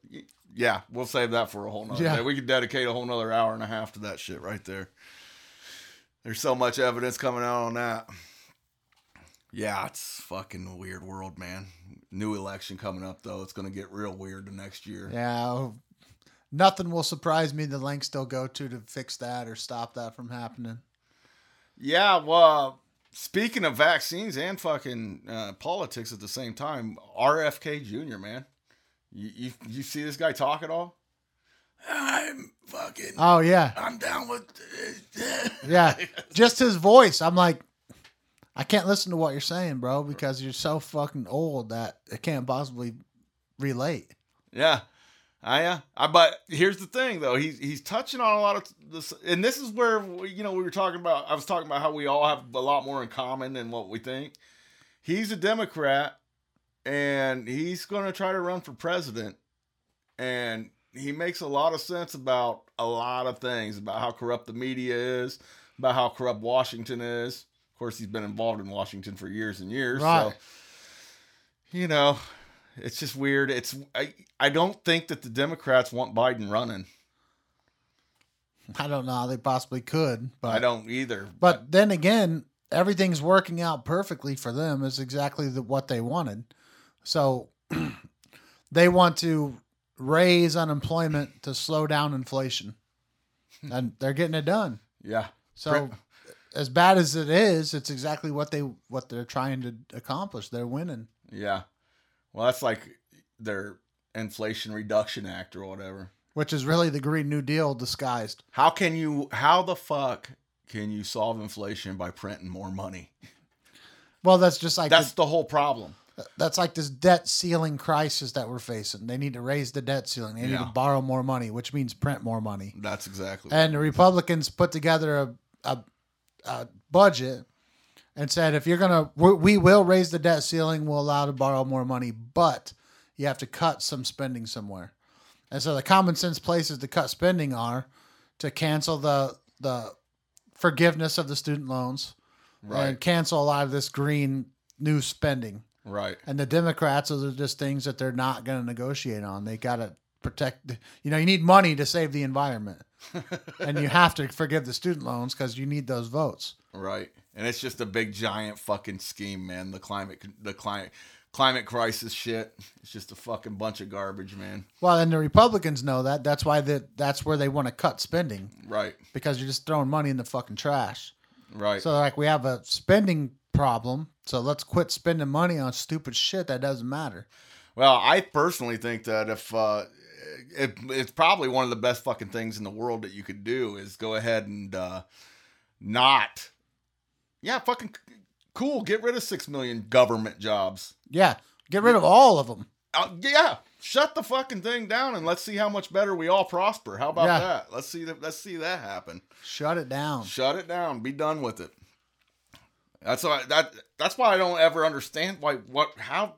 Yeah, we'll save that for a whole nother
Yeah.
day. We could dedicate a whole nother hour and a half to that shit right there. There's so much evidence coming out on that. Yeah, it's fucking weird world, man. New election coming up though. It's gonna get real weird the next year.
Yeah, nothing will surprise me. The lengths they'll go to to fix that or stop that from happening.
Yeah, well, speaking of vaccines and fucking uh, politics at the same time, RFK Jr. Man, you, you you see this guy talk at all? I'm fucking.
Oh yeah,
I'm down with.
yeah. Just his voice. I'm like, I can't listen to what you're saying, bro, because you're so fucking old that I can't possibly relate.
Yeah, I uh, I but here's the thing though. He's he's touching on a lot of this, and this is where you know we were talking about. I was talking about how we all have a lot more in common than what we think. He's a Democrat, and he's going to try to run for president, and he makes a lot of sense about a lot of things about how corrupt the media is, about how corrupt Washington is. Of course, he's been involved in Washington for years and years,
Right.
so you know it's just weird. It's I I don't think that the Democrats want Biden running.
I don't know how they possibly could, but
I don't either.
But then again, everything's working out perfectly for them. It's exactly the, what they wanted. So they want to raise unemployment to slow down inflation, hmm. and they're getting it done.
yeah,
So as bad as it is, it's exactly what they what they're trying to accomplish. They're winning.
yeah. Well, that's like their Inflation Reduction Act or whatever.
Which is really the Green New Deal disguised.
How can you? How the fuck can you solve inflation by printing more money?
Well, that's just like
That's the whole problem.
That's like this debt ceiling crisis that we're facing. They need to raise the debt ceiling. They need
Yeah.
to borrow more money, which means print more money.
That's exactly.
And the Republicans put together a, a, a budget and said, if you're gonna, we we will raise the debt ceiling. We'll allow to borrow more money, but you have to cut some spending somewhere. And so the common sense places to cut spending are to cancel the the forgiveness of the student loans
right.
and cancel a lot of this green new spending.
Right.
And the Democrats, those are just things that they're not going to negotiate on. They got to protect, you know, you need money to save the environment. and you have to forgive the student loans because you need those votes.
Right. And it's just a big giant fucking scheme, man. The climate the climate climate crisis shit. It's just a fucking bunch of garbage, man.
Well, and the Republicans know that. That's why that that's where they want to cut spending
Right.
because you're just throwing money in the fucking trash.
Right.
So like we have a spending problem. So let's quit spending money on stupid shit that doesn't matter.
Well, I personally think that if uh, it, it's probably one of the best fucking things in the world that you could do is go ahead and uh, not, yeah, fucking cool. Get rid of six million government jobs.
Yeah, get rid of all of them.
Uh, yeah, shut the fucking thing down and let's see how much better we all prosper. How about
Yeah.
that? Let's see that. Let's see that happen.
Shut it down.
Shut it down. Be done with it. That's why that that's why I don't ever understand why what how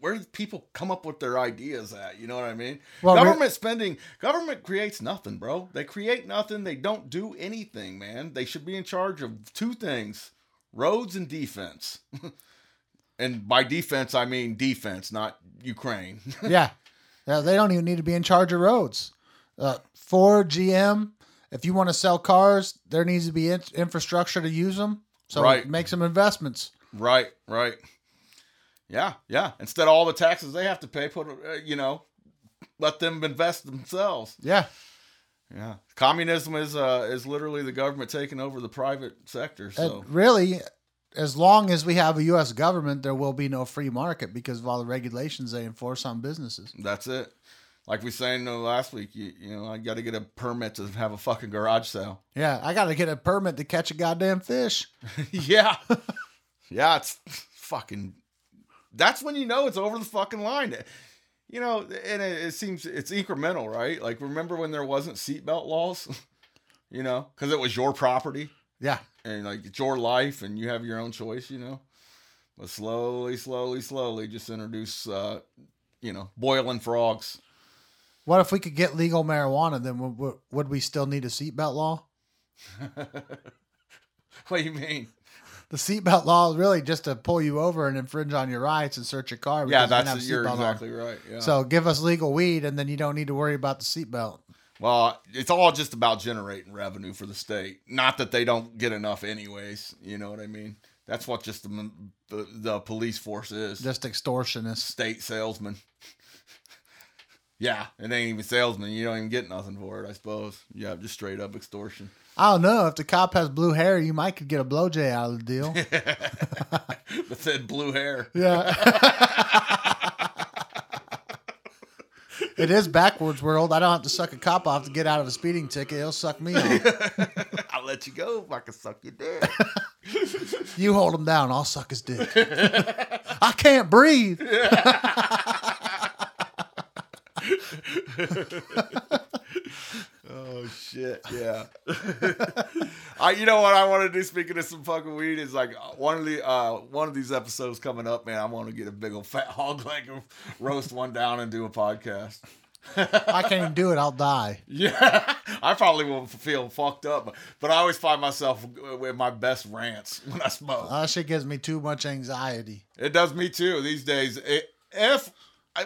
where do people come up with their ideas at? You know what I mean?
Well, re-
government spending government creates nothing, bro. They create nothing. They don't do anything, man. They should be in charge of two things: roads and defense. and by defense, I mean defense, not Ukraine.
yeah. yeah, they don't even need to be in charge of roads. Uh, Ford, GM, if you want to sell cars, there needs to be in- infrastructure to use them. So
Right.
make some investments.
right, right. Yeah, yeah. Instead of all the taxes they have to pay, put uh, you know, let them invest themselves.
Yeah.
Yeah, communism is uh is literally the government taking over the private sector. So
And really, as long as we have a U.S. government, there will be no free market because of all the regulations they enforce on businesses.
that's it. Like we saying last week, you, you know, I got to get a permit to have a fucking garage sale.
Yeah, I got to get a permit to catch a goddamn fish.
yeah, yeah. It's fucking. That's when you know it's over the fucking line. You know, and it, it seems it's incremental, right? Like remember when there wasn't seatbelt laws? you know, because it was your property.
Yeah.
and like it's your life and you have your own choice, you know. But slowly, slowly, slowly, just introduce, uh, you know, boiling frogs.
What if we could get legal marijuana? Then would, would, would we still need a seatbelt law?
what do you mean?
The seatbelt law is really just to pull you over and infringe on your rights and search your car.
Yeah,
you
that's
a
you're
seatbelt on.
exactly right. Yeah.
So give us legal weed, and then you don't need to worry about the seatbelt.
well, it's all just about generating revenue for the state. Not that they don't get enough, anyways. You know what I mean? That's what just the the, the police force is.
Just extortionists.
state salesman. Yeah, it ain't even salesman. You don't even get nothing for it, I suppose. Yeah, just straight up extortion.
I don't know. If the cop has blue hair, you might could get a blowjay out of the deal.
But then blue hair.
yeah. it is backwards world. I don't have to suck a cop off to get out of a speeding ticket. He'll suck me off.
I'll let you go if I can suck your dick.
You hold him down. I'll suck his dick. I can't breathe.
oh shit, yeah. I, you know what I want to do? Speaking of some fucking weed, is like one of the uh, one of these episodes coming up, man. I want to get a big old fat hog leg and roast one down and do a podcast.
I can't even do it. I'll die.
Yeah, I probably will feel fucked up, but, I always find myself with my best rants when I smoke.
That shit gives me too much anxiety.
It does me too these days. It, if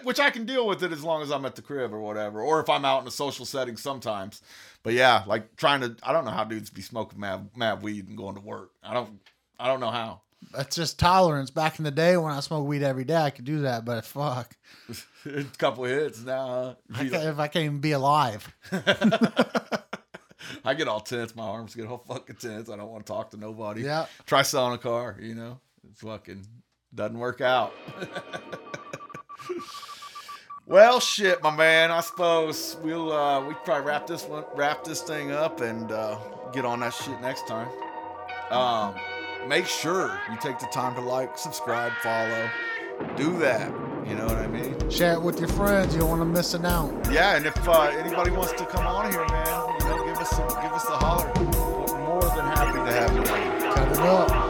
which I can deal with it as long as I'm at the crib or whatever, or if I'm out in a social setting sometimes. But yeah, like trying to, I don't know how dudes be smoking mad, mad weed and going to work. I don't, I don't know how.
That's just tolerance. Back in the day when I smoked weed every day, I could do that. But fuck,
a couple of hits now.
I can't, if I can't even be alive.
I get all tense. My arms get all fucking tense. I don't want to talk to nobody.
Yeah.
Try selling a car. You know, it fucking doesn't work out. Well, shit, my man. I suppose we'll uh, we probably wrap this one, wrap this thing up, and uh, get on that shit next time. Um, make sure you take the time to like, subscribe, follow. Do that. You know what I mean?
Share it with your friends. You don't want to miss it out.
Yeah, and if uh, anybody wants to come on here, man, you know, give us some, give us a holler. We're more than happy to have you.
Cut it up.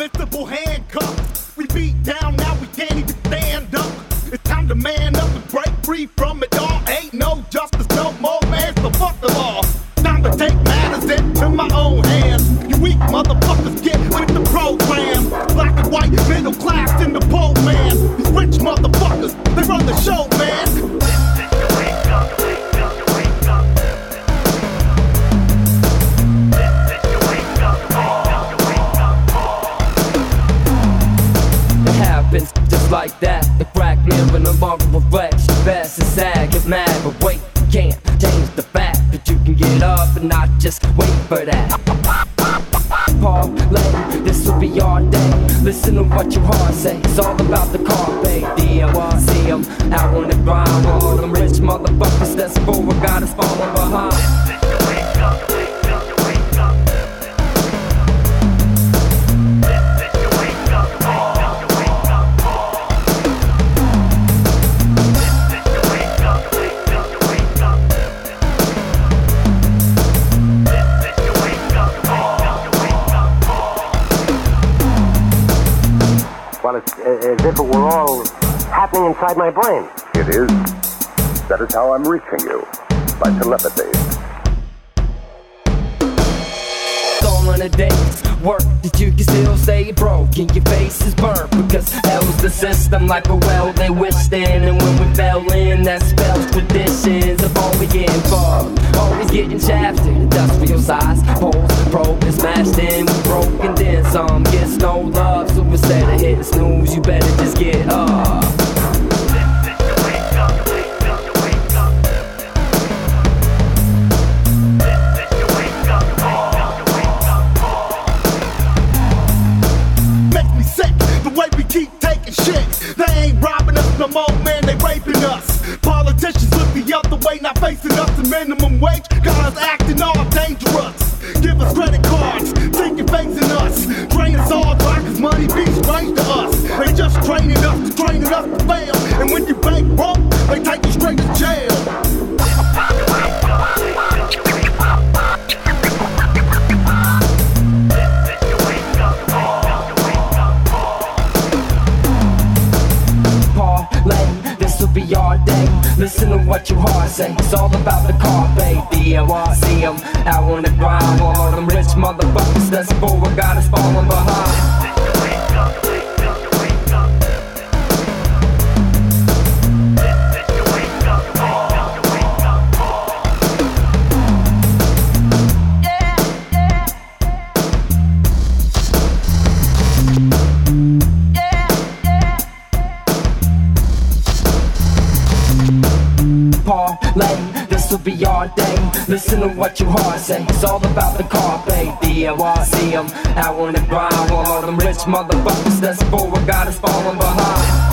Invisible handcuffs. We beat down, now we can't even stand up. It's time to man up and break free from it all. Ain't no justice, no more man, so fuck the law. Time to take matters into my own hands. You weak motherfuckers get with the program. Black and white, middle class, in the poor
longer reflects your best. It's sad, get mad, but wait, you can't change the fact that you can get up and not just wait for that. Parlay, this will be our day. Listen to what your heart say. It's all about the carpe diem. See 'em out on the grind. All them rich motherfuckers that's forward got us falling behind.
Inside my brain.
It is. That is how I'm reaching you. By telepathy.
the days work that you can still stay broke. And your face is burnt because hell's the system. Like a well they wished in. And when we fell in that spells traditions of always getting fucked always getting shafted. Industrial size. Poles broke and smashed in we broke and then some um, gets no love so instead of hitting snooze you better just get up
shit. They ain't robbing us no more, man, they raping us. Politicians look the other way, not facing us the minimum wage. Got us acting all dangerous. Give us credit cards, taking in us. Drain us all dry, cause money be strange to us. They just training us, training us to fail. And when you bank broke, they take you straight to jail.
Day. Listen to what your heart say. It's all about the carpe diem. See 'em out on the grind. All them rich motherfuckers that's forward got us falling behind. Be our day. Listen to what your heart say. It's all about the carpe diem. See 'em out on the grind. All them rich motherfuckers that's forward got us falling behind.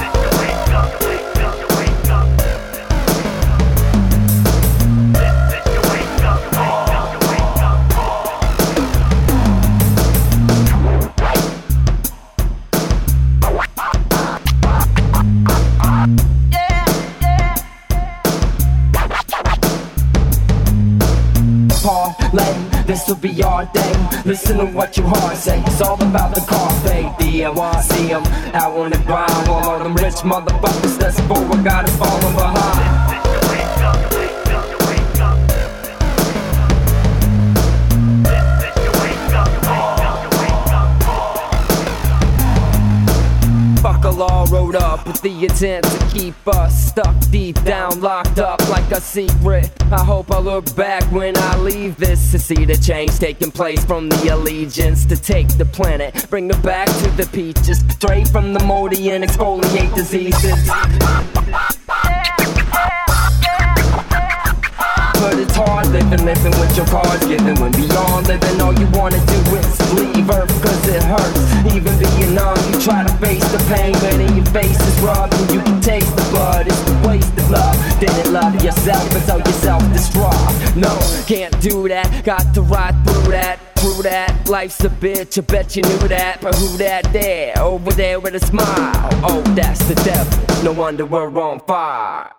Listen to what your heart say. It's all about the carpe diem. See 'em out on the grind. All of them rich motherfuckers that's forward got us falling behind. Rolled up with the intent to keep us stuck deep down, locked up like a secret. I hope I look back when I leave this to see the change taking place from the allegiance to take the planet, bring it back to the peaches, straight from the moldy and exfoliate diseases. It's hard living, living with your cards given When beyond living, all you wanna do is leave Earth cause it hurts. Even being numb, you try to face the pain. But in your face is rubbed and you can taste the blood. It's the waste of love, didn't love yourself until yourself destruct No, can't do that, got to ride through that through that, life's a bitch, I bet you knew that. But who that there, over there with a smile. Oh, that's the devil, no wonder we're on fire